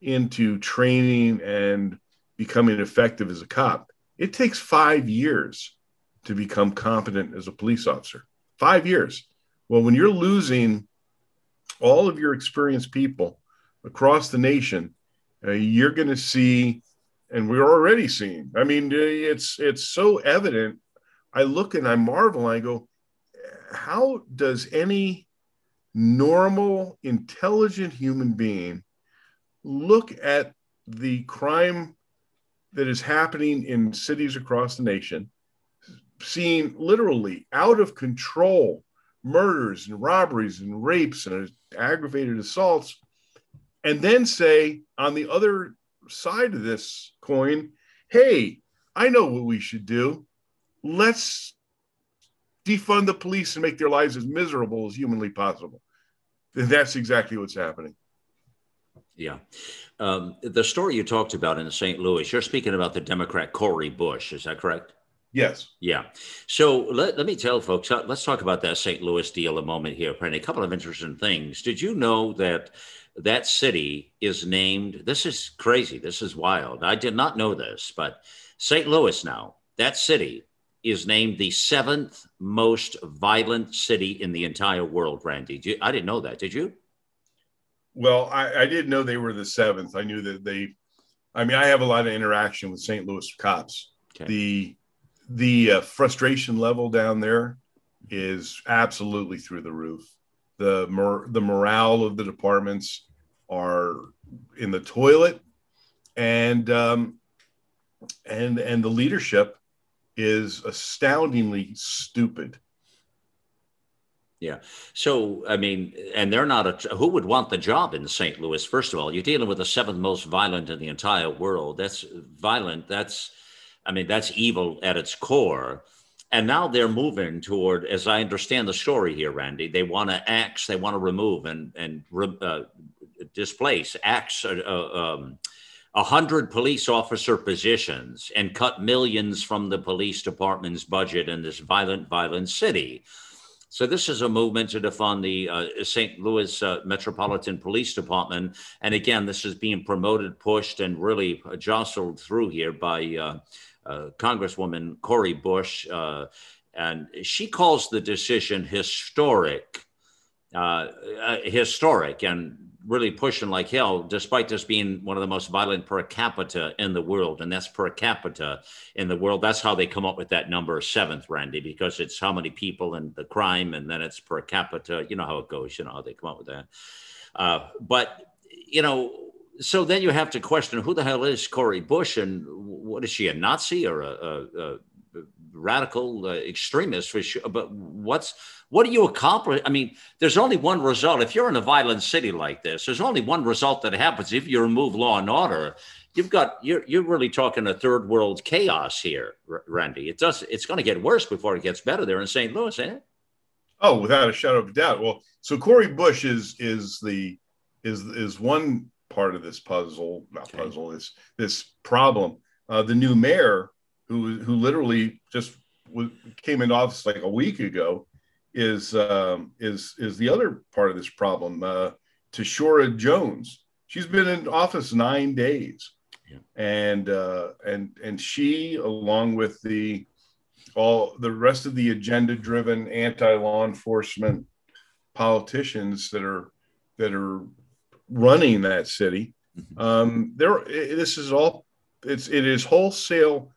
into training and becoming effective as a cop. It takes five years to become competent as a police officer. Five years. Well, when you're losing all of your experienced people across the nation, uh, you're going to see, and we're already seeing. I mean, it's it's so evident. I look and I marvel. And I go, how does any normal, intelligent human being look at the crime that is happening in cities across the nation, seeing literally out of control murders and robberies and rapes and aggravated assaults, and then say on the other side of this coin, hey, I know what we should do. Let's defund the police and make their lives as miserable as humanly possible. And that's exactly what's happening. Yeah. Um, the story you talked about in St. Louis, you're speaking about the Democrat Cori Bush. Is that correct? Yes. Yeah. So let, let me tell folks, uh, let's talk about that St. Louis deal a moment here, Penny. A couple of interesting things. Did you know that that city is named? This is crazy. This is wild. I did not know this, but St. Louis now, that city is named the seventh most violent city in the entire world, Randy. You, I didn't know that. Did you? Well, I, I didn't know they were the seventh. I knew that they, I mean, I have a lot of interaction with St. Louis cops. Okay. The the uh, frustration level down there is absolutely through the roof. The mor- the morale of the departments are in the toilet, and um, and and the leadership is astoundingly stupid. Yeah. So, I mean, and they're not a, who would want the job in St. Louis? First of all, you're dealing with the seventh most violent in the entire world. That's violent. That's I mean, that's evil at its core. And now they're moving toward, as I understand the story here, Randy, they want to axe, they want to remove and, and uh, displace, axe uh, uh um, 100 police officer positions and cut millions from the police department's budget in this violent, violent city. So this is a movement to defund the uh, St. Louis uh, Metropolitan Police Department, and again, this is being promoted, pushed, and really jostled through here by uh, Congresswoman Cori Bush, uh, and she calls the decision historic, uh, uh, historic, and really pushing like hell, despite this being one of the most violent per capita in the world. And that's per capita in the world. That's how they come up with that number seventh, Randy, because it's how many people and the crime, and then it's per capita. You know how it goes, you know how they come up with that. Uh, but, you know, so then you have to question who the hell is Cori Bush and what is she a Nazi or a, a, a radical uh, extremist for sure? But what's what do you accomplish? I mean, there's only one result. If you're in a violent city like this, there's only one result that happens if you remove law and order. You've got you're you're really talking a third world chaos here, Randy. It does it's going to get worse before it gets better there in St. Louis, ain't it? Oh, without a shadow of a doubt. Well, so Cori Bush is is the is is one part of this puzzle, not okay. puzzle, this this problem. Uh, the new mayor, who who literally just came into office like a week ago, is um, is is the other part of this problem. Uh, Tishaura Jones, she's been in office nine days, yeah. and uh, and and she, along with the all the rest of the agenda-driven anti-law enforcement politicians that are that are running that city. Mm-hmm. Um, there, this is all it's it is wholesale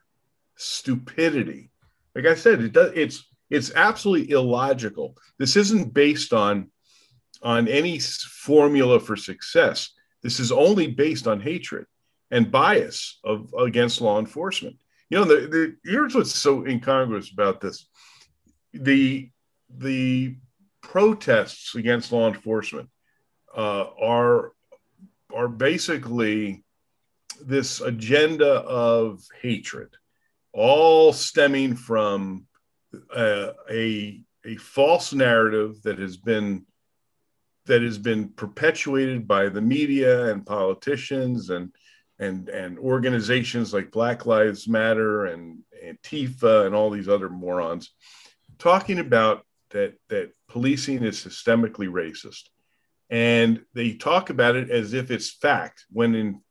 stupidity. Like I said, it does it's it's absolutely illogical. This isn't based on on any formula for success. This is only based on hatred and bias of against law enforcement. You know, the, the here's what's so incongruous about this: the the protests against law enforcement uh, are are basically this agenda of hatred, all stemming from uh, a a false narrative that has been that has been perpetuated by the media and politicians and and and organizations like Black Lives Matter and Antifa and all these other morons talking about that that policing is systemically racist and they talk about it as if it's fact when in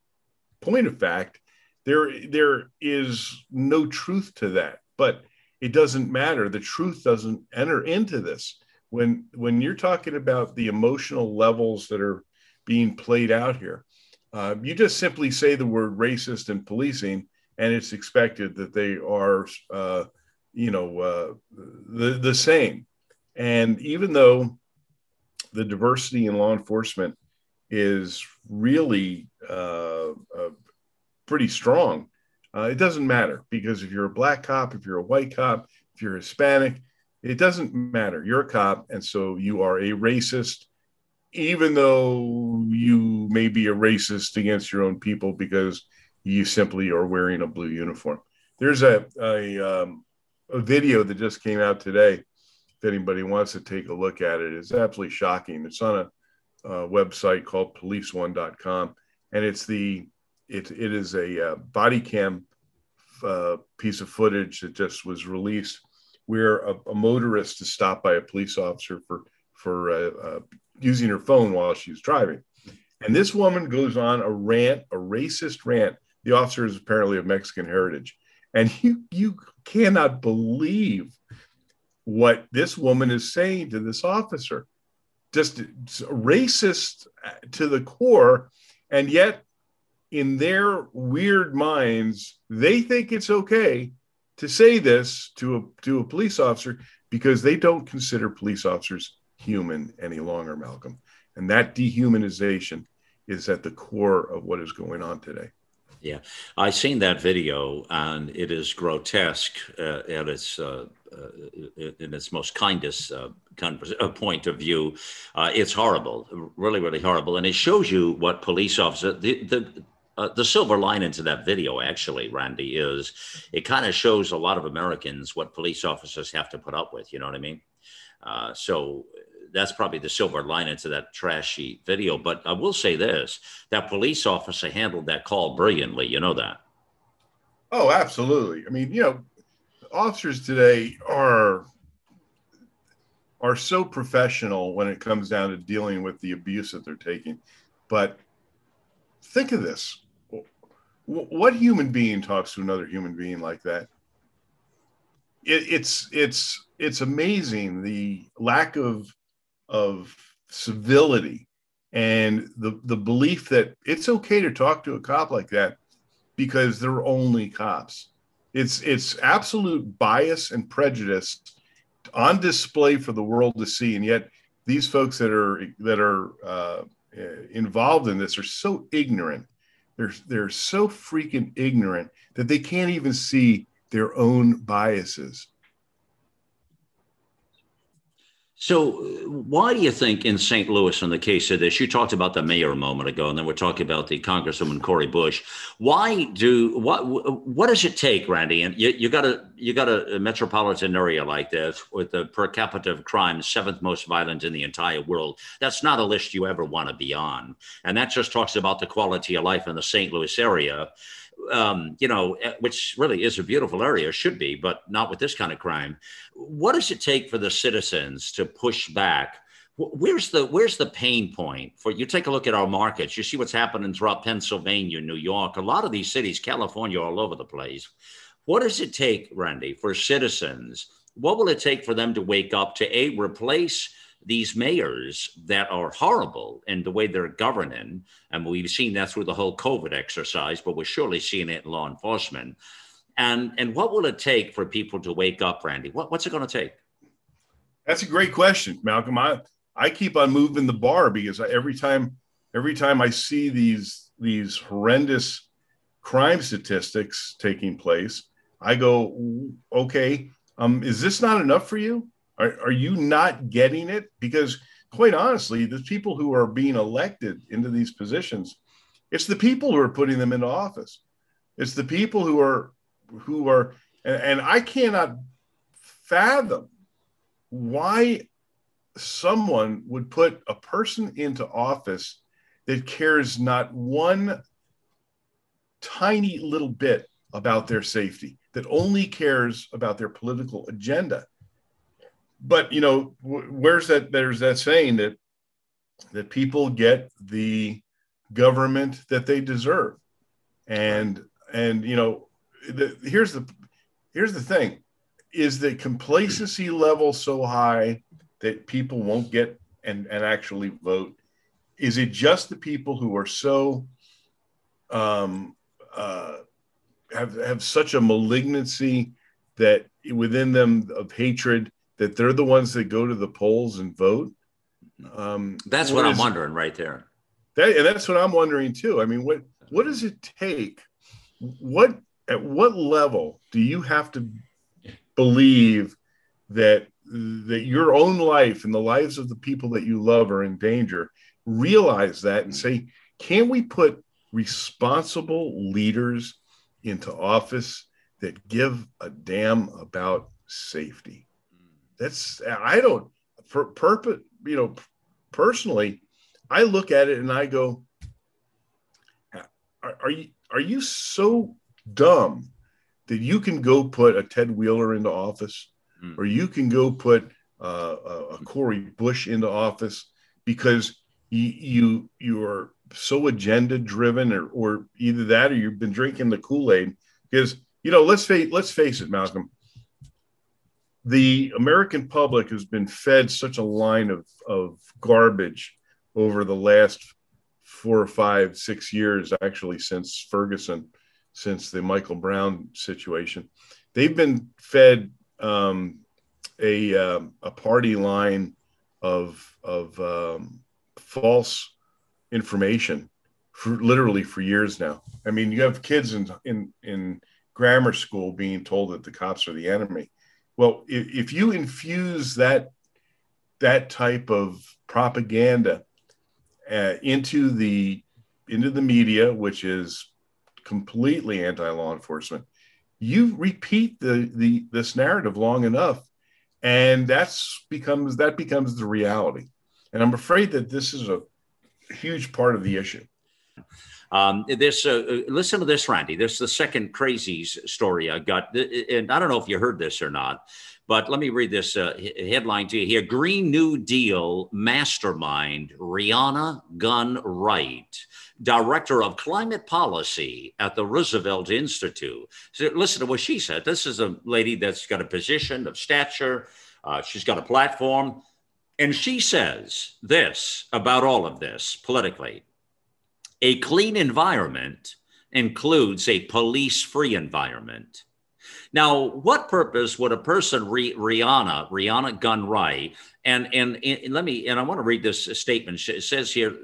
point of fact there there is no truth to that. But it doesn't matter. The truth doesn't enter into this. When when you're talking about the emotional levels that are being played out here uh, you just simply say the word racist and policing and it's expected that they are uh, you know uh, the the same. And even though the diversity in law enforcement is really uh, uh, pretty strong. Uh, it doesn't matter because if you're a black cop, if you're a white cop, if you're Hispanic, it doesn't matter. You're a cop, and so you are a racist, even though you may be a racist against your own people because you simply are wearing a blue uniform. There's a a, um, a video that just came out today if anybody wants to take a look at it, it's absolutely shocking. It's on a, a website called policeone.com, and it's the it, it is a uh, body cam uh, piece of footage that just was released where a, a, motorist is stopped by a police officer for for uh, uh using her phone while she's driving, and this woman goes on a rant, a racist rant. The officer is apparently of Mexican heritage, and you you cannot believe what this woman is saying to this officer. Just racist to the core. And yet, in their weird minds, they think it's okay to say this to a, to a police officer because they don't consider police officers human any longer, Malcolm. And that dehumanization is at the core of what is going on today. Yeah, I seen that video, and it is grotesque uh, at its uh, in its most kindest uh, uh, point of view. Uh, it's horrible, really, really horrible, and it shows you what police officers the the. the silver lining to that video, actually, Randy, is it kind of shows a lot of Americans what police officers have to put up with. You know what I mean? so that's probably the silver lining to that trashy video. But I will say this: that police officer handled that call brilliantly. You know that. Oh, absolutely. I mean, you know, officers today are are so professional when it comes down to dealing with the abuse that they're taking. But think of this: what human being talks to another human being like that? It, it's it's it's amazing the lack of of civility and the the belief that it's okay to talk to a cop like that because they're only cops. It's it's absolute bias and prejudice on display for the world to see, and yet these folks that are that are uh, involved in this are so ignorant. They're they're so freaking ignorant that they can't even see their own biases. So, uh, why do you think in St. Louis, in the case of this, you talked about the mayor a moment ago, and then we're talking about the Congresswoman Cori Bush. Why do what? What does it take, Randy? And you, you got a you got a, metropolitan area like this with the per capita of crime seventh most violent in the entire world. That's not a list you ever want to be on, and that just talks about the quality of life in the St. Louis area um, you know, eh, which really is a beautiful area, should be, but not with this kind of crime. What does it take for the citizens to push back? Where's the where's the pain point for you? Take a look at our markets. You see what's happening throughout Pennsylvania, New York, a lot of these cities, California, all over the place. What does it take, Randy, for citizens? What will it take for them to wake up to a replace these mayors that are horrible in the way they're governing, and we've seen that through the whole COVID exercise, but we're surely seeing it in law enforcement. And and what will it take for people to wake up, Randy? What, what's it going to take? That's a great question, Malcolm. I I keep on moving the bar because every time every time I see these these horrendous crime statistics taking place, I go, okay, um, is this not enough for you? Are, are you not getting it? Because quite honestly, the people who are being elected into these positions, it's the people who are putting them into office. It's the people who are who are and, and I cannot fathom why someone would put a person into office that cares not one tiny little bit about their safety, that only cares about their political agenda. But you know, where's that? There's that saying that that people get the government that they deserve, and and you know, the, here's the here's the thing: is the complacency level so high that people won't get and and actually vote? Is it just the people who are so um, uh, have have such a malignancy that within them of hatred that they're the ones that go to the polls and vote. Um, that's what, what I'm wondering right there. That, and that's what I'm wondering too. I mean, what what does it take? What at what level do you have to believe that that your own life and the lives of the people that you love are in danger? Realize that and say, can we put responsible leaders into office that give a damn about safety. That's I don't for purpose, you know, personally, I look at it and I go, are, are you are you so dumb that you can go put a Ted Wheeler into office, mm. or you can go put uh, a, a Cori Bush into office because you you you are so agenda driven or, or either that or you've been drinking the kool-aid? Because you know let's face let's face it malcolm the american public has been fed such a line of, of garbage over the last four or five six years actually since ferguson since the michael brown situation they've been fed um, a, uh, a party line of of um, false information for literally for years now. I mean, you have kids in in in grammar school being told that the cops are the enemy. Well, if, if you infuse that that type of propaganda uh, into the into the media, which is completely anti-law enforcement, you repeat the the this narrative long enough, and that's becomes that becomes the reality. And I'm afraid that this is a huge part of the issue. Um, this, uh, uh, listen to this, Randy. This is the second crazy story I got, and I don't know if you heard this or not, but let me read this uh, headline to you here: Green New Deal mastermind Rhiana Gunn Wright, director of climate policy at the Roosevelt Institute. So listen to what she said. This is a lady that's got a position of stature. Uh, she's got a platform. And she says this about all of this politically a clean environment includes a police free environment. Now, what purpose would a person, Rhiana, Rhiana Gunn Wright, and, and, and let me, and I want to read this statement. It says here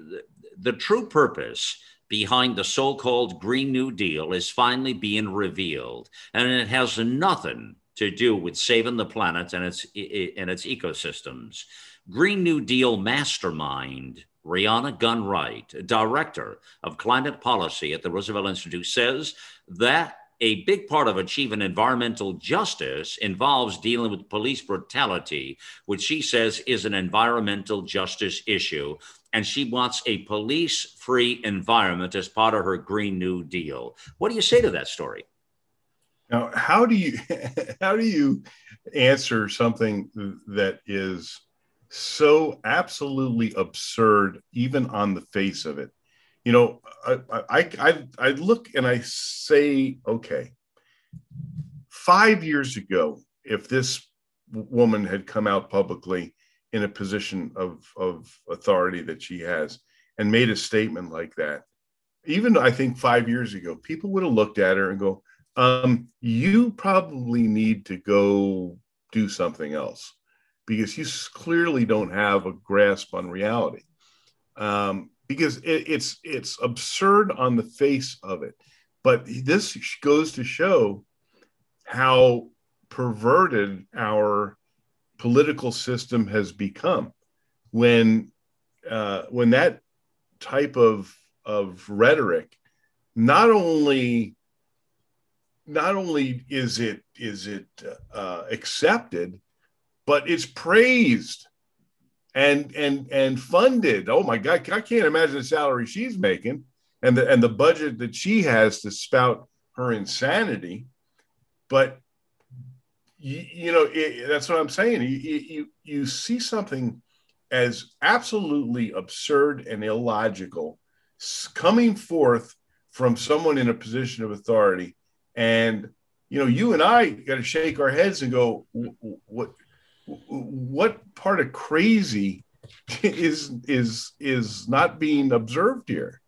the true purpose behind the so called Green New Deal is finally being revealed, and it has nothing to do with saving the planet and its, and its ecosystems. Green New Deal mastermind Rhiana Gunn Wright, director of climate policy at the Roosevelt Institute, says that a big part of achieving environmental justice involves dealing with police brutality, which she says is an environmental justice issue. And she wants a police free environment as part of her Green New Deal. What do you say to that story? Now, how do you how do you answer something that is so absolutely absurd, even on the face of it. You know, I, I, I, I look and I say, okay, five years ago, if this woman had come out publicly in a position of, of authority that she has and made a statement like that, even I think five years ago, people would have looked at her and go, um, you probably need to go do something else because you clearly don't have a grasp on reality. Um, because it, it's it's absurd on the face of it, but this goes to show how perverted our political system has become when uh, when that type of of rhetoric not only not only is it is it uh, accepted but it's praised and and and funded. Oh my God, I can't imagine the salary she's making, and the and the budget that she has to spout her insanity. But you, you know, it, that's what I'm saying. You, you you see something as absolutely absurd and illogical coming forth from someone in a position of authority, and you know, you and I got to shake our heads and go, what what part of crazy is is is not being observed here?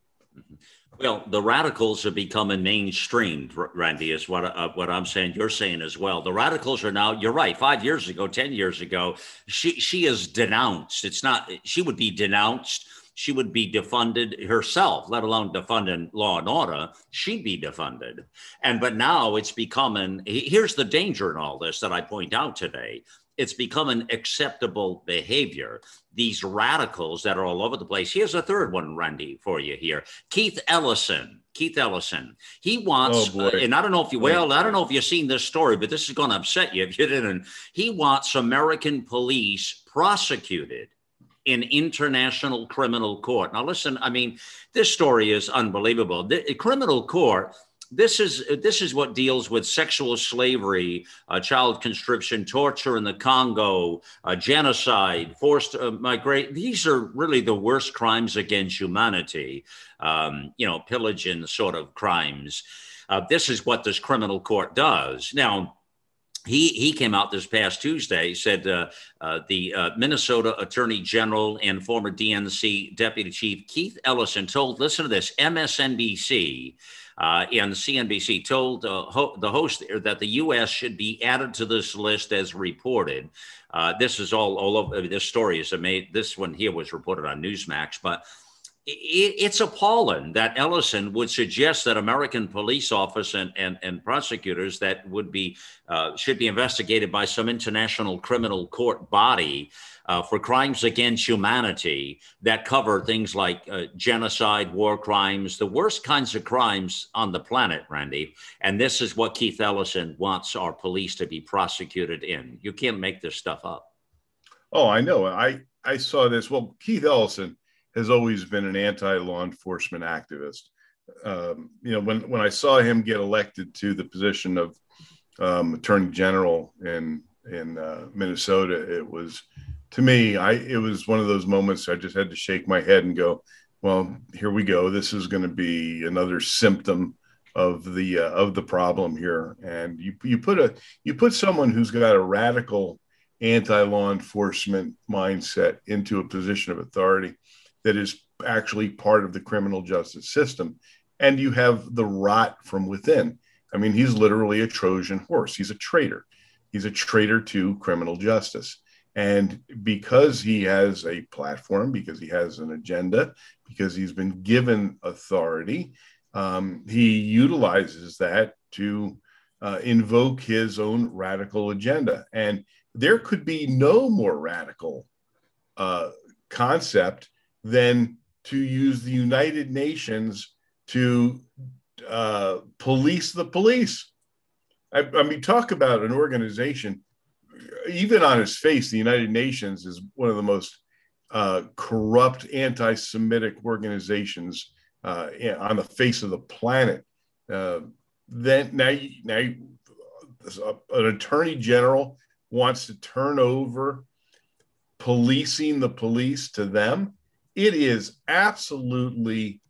Well, the radicals are becoming mainstreamed, Randy, is what uh, what I'm saying. You're saying as well. The radicals are now. You're right. Five years ago, ten years ago, she she is denounced. It's not. She would be denounced. She would be defunded herself, let alone defunding law and order. She'd be defunded. And but now it's becoming. Here's the danger in all this that I point out today it's become an acceptable behavior. These radicals that are all over the place. Here's a third one, Randy, for you here. Keith Ellison. Keith Ellison. He wants, oh uh, and I don't know if you, well, I don't know if you've seen this story, but this is going to upset you if you didn't. He wants American police prosecuted in international criminal court. Now, listen, I mean, this story is unbelievable. The criminal court this is this is what deals with sexual slavery, uh, child conscription, torture in the Congo, uh, genocide, forced uh, migration. These are really the worst crimes against humanity. Um, you know, pillaging sort of crimes. Uh, this is what this criminal court does. Now, he he came out this past Tuesday said uh, uh, the Minnesota Attorney General and former DNC Deputy Chief Keith Ellison told listen to this MSNBC uh, and CNBC told uh, ho- the host that the U.S. should be added to this list as reported. Uh, this is all all over. This story is made. This one here was reported on Newsmax, but it's appalling that Ellison would suggest that American police officers and, and, and prosecutors that would be uh, should be investigated by some international criminal court body uh, for crimes against humanity that cover things like uh, genocide, war crimes, the worst kinds of crimes on the planet, Randy. And this is what Keith Ellison wants our police to be prosecuted in. You can't make this stuff up. Oh, I know. I I saw this. Well, Keith Ellison has always been an anti-law enforcement activist. Um, you know, when when I saw him get elected to the position of um, Attorney General in in uh, Minnesota, it was to me, I it was one of those moments I just had to shake my head and go, well, here we go. This is going to be another symptom of the uh, of the problem here. And you you put a you put someone who's got a radical anti-law enforcement mindset into a position of authority that is actually part of the criminal justice system and you have the rot from within i mean he's literally a trojan horse he's a traitor he's a traitor to criminal justice and because he has a platform, because he has an agenda, because he's been given authority, um, he utilizes that to uh, invoke his own radical agenda. And there could be no more radical uh, concept than to use the United Nations to uh, police the police. I, I mean, talk about an organization even on its face, the United Nations is one of the most uh, corrupt anti-Semitic organizations uh, on the face of the planet. Uh, then now, you, now you, an attorney general wants to turn over policing the police to them. It is absolutely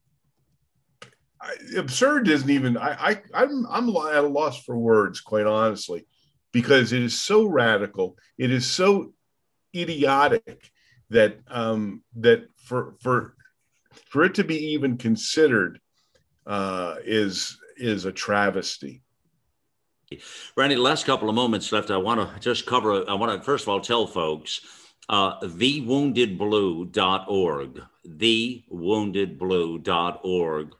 absurd. Isn't even I, I I'm I'm at a loss for words, quite honestly because it is so radical, it is so idiotic that um, that for for for it to be even considered uh, is is a travesty. Randy, last couple of moments left, I want to just cover. I want to first of all tell folks uh, thewoundedblue.org, thewoundedblue.org.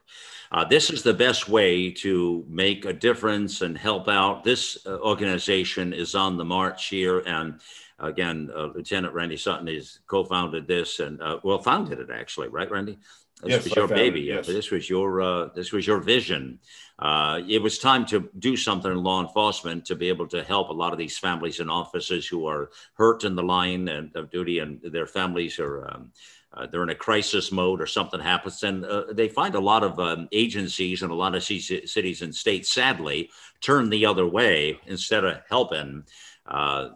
Uh, this is the best way to make a difference and help out. This uh, organization is on the march here. And again, uh, Lieutenant Randy Sutton has co founded this and, uh, well, founded it actually, right, Randy? This yes, was your baby. Yes. This was your uh, this was your vision. Uh, it was time to do something in law enforcement to be able to help a lot of these families and officers who are hurt in the line of duty, and their families are um, uh, they're in a crisis mode or something happens, and uh, they find a lot of um, agencies and a lot of cities and states, sadly, turn the other way instead of helping. Uh,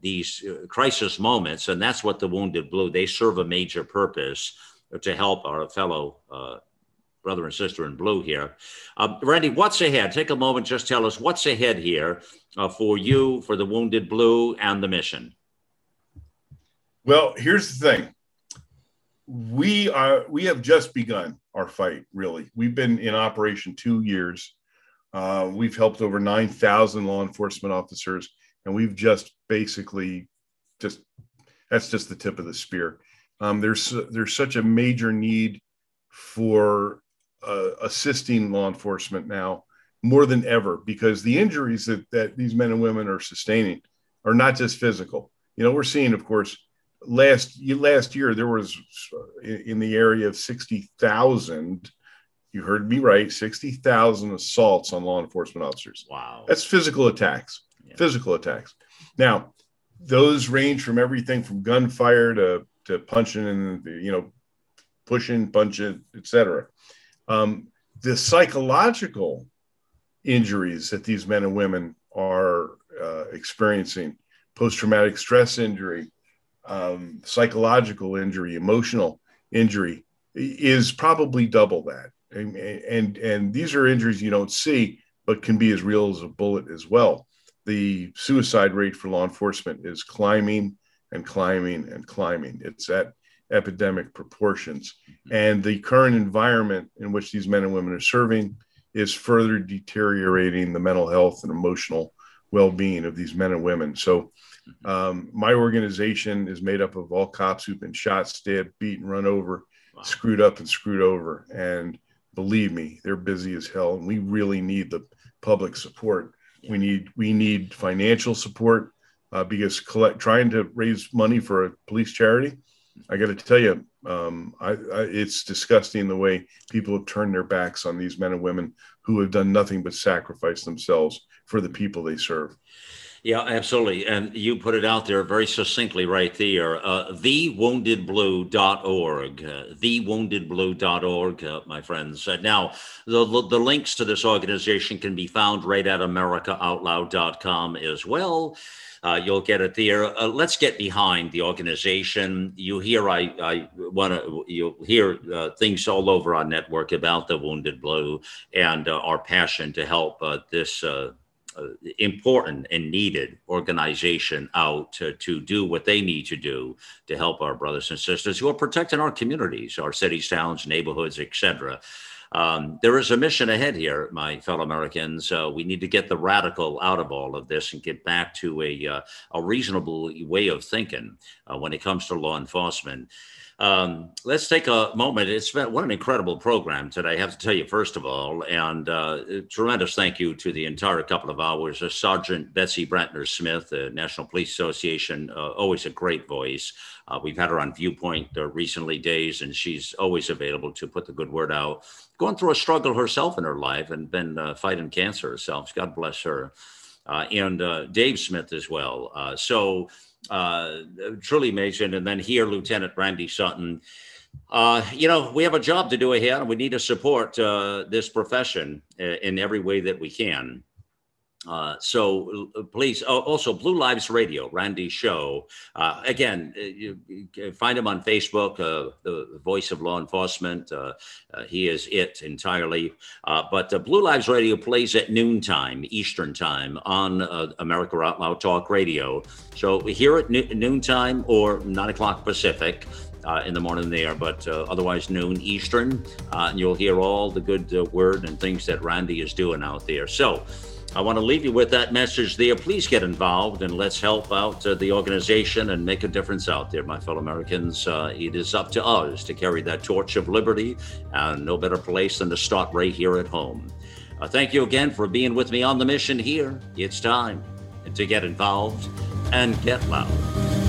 these uh, crisis moments, and that's what the Wounded Blue. They serve a major purpose to help our fellow uh, brother and sister in blue here. Uh, Randy, what's ahead? Take a moment, just tell us what's ahead here uh, for you, for the Wounded Blue, and the mission. Well, here's the thing. We are we have just begun our fight. Really, we've been in operation two years. Uh, we've helped over nine thousand law enforcement officers, and we've just basically just that's just the tip of the spear. Um, there's there's such a major need for uh, assisting law enforcement now more than ever because the injuries that, that these men and women are sustaining are not just physical. You know, we're seeing, of course, last last year there was in the area of sixty thousand. You heard me right, sixty thousand assaults on law enforcement officers. Wow, that's physical attacks. Yeah. Physical attacks. Now, those range from everything from gunfire to to punching and you know pushing, punching, etc. Um, the psychological injuries that these men and women are uh, experiencing, post-traumatic stress injury, um, psychological injury, emotional injury, is probably double that. And, and and these are injuries you don't see, but can be as real as a bullet as well. The suicide rate for law enforcement is climbing and climbing and climbing. It's at epidemic proportions. And the current environment in which these men and women are serving is further deteriorating the mental health and emotional well being of these men and women. So, um, my organization is made up of all cops who've been shot, stabbed, beaten, run over, wow. screwed up, and screwed over. And believe me, they're busy as hell. And we really need the public support. Yeah. We need we need financial support uh, because collect, trying to raise money for a police charity, I got to tell you, um, I, I, it's disgusting the way people have turned their backs on these men and women who have done nothing but sacrifice themselves for the people they serve. Yeah, absolutely. And you put it out there very succinctly right there. Uh, thewoundedblue.org. Uh, thewoundedblue.org, uh, my friends. Uh, now, the, the links to this organization can be found right at americaoutloud.com as well. Uh, you'll get it there. Uh, let's get behind the organization. You hear, I, I want to, you hear uh, things all over our network about the Wounded Blue and uh, our passion to help uh, this important and needed organization out to, to do what they need to do to help our brothers and sisters who are protecting our communities, our cities, towns, neighborhoods, etc. Um, there is a mission ahead here, my fellow Americans. Uh, we need to get the radical out of all of this and get back to a, uh, a reasonable way of thinking uh, when it comes to law enforcement. Um, let's take a moment. It's been what an incredible program today. I have to tell you, first of all, and uh, tremendous thank you to the entire couple of hours. Uh, Sergeant Betsy Brantner Smith, the National Police Association, uh, always a great voice. Uh, we've had her on Viewpoint uh, recently days, and she's always available to put the good word out. Going through a struggle herself in her life and been uh, fighting cancer herself. God bless her. and Dave Smith as well. so uh, truly amazing. And then here, Lieutenant Randy Sutton. Uh, you know, we have a job to do ahead, and we need to support uh, this profession uh, in every way that we can. Uh, so uh, please, also Blue Lives Radio, Randy Show. Uh, again, uh, you, find him on Facebook, uh, the voice of law enforcement. Uh, he is it entirely. but Blue Lives Radio plays at noontime Eastern time on America Out Loud Talk Radio. So here at no- noontime or nine o'clock Pacific. Uh, in the morning there, but uh, otherwise noon Eastern. Uh, and you'll hear all the good word and things that Randy is doing out there. So I want to leave you with that message there. Please get involved and let's help out uh, the organization and make a difference out there, my fellow Americans. Uh, it is up to us to carry that torch of liberty, and no better place than to start right here at home. Uh, thank you again for being with me on the mission here. It's time to get involved and get loud.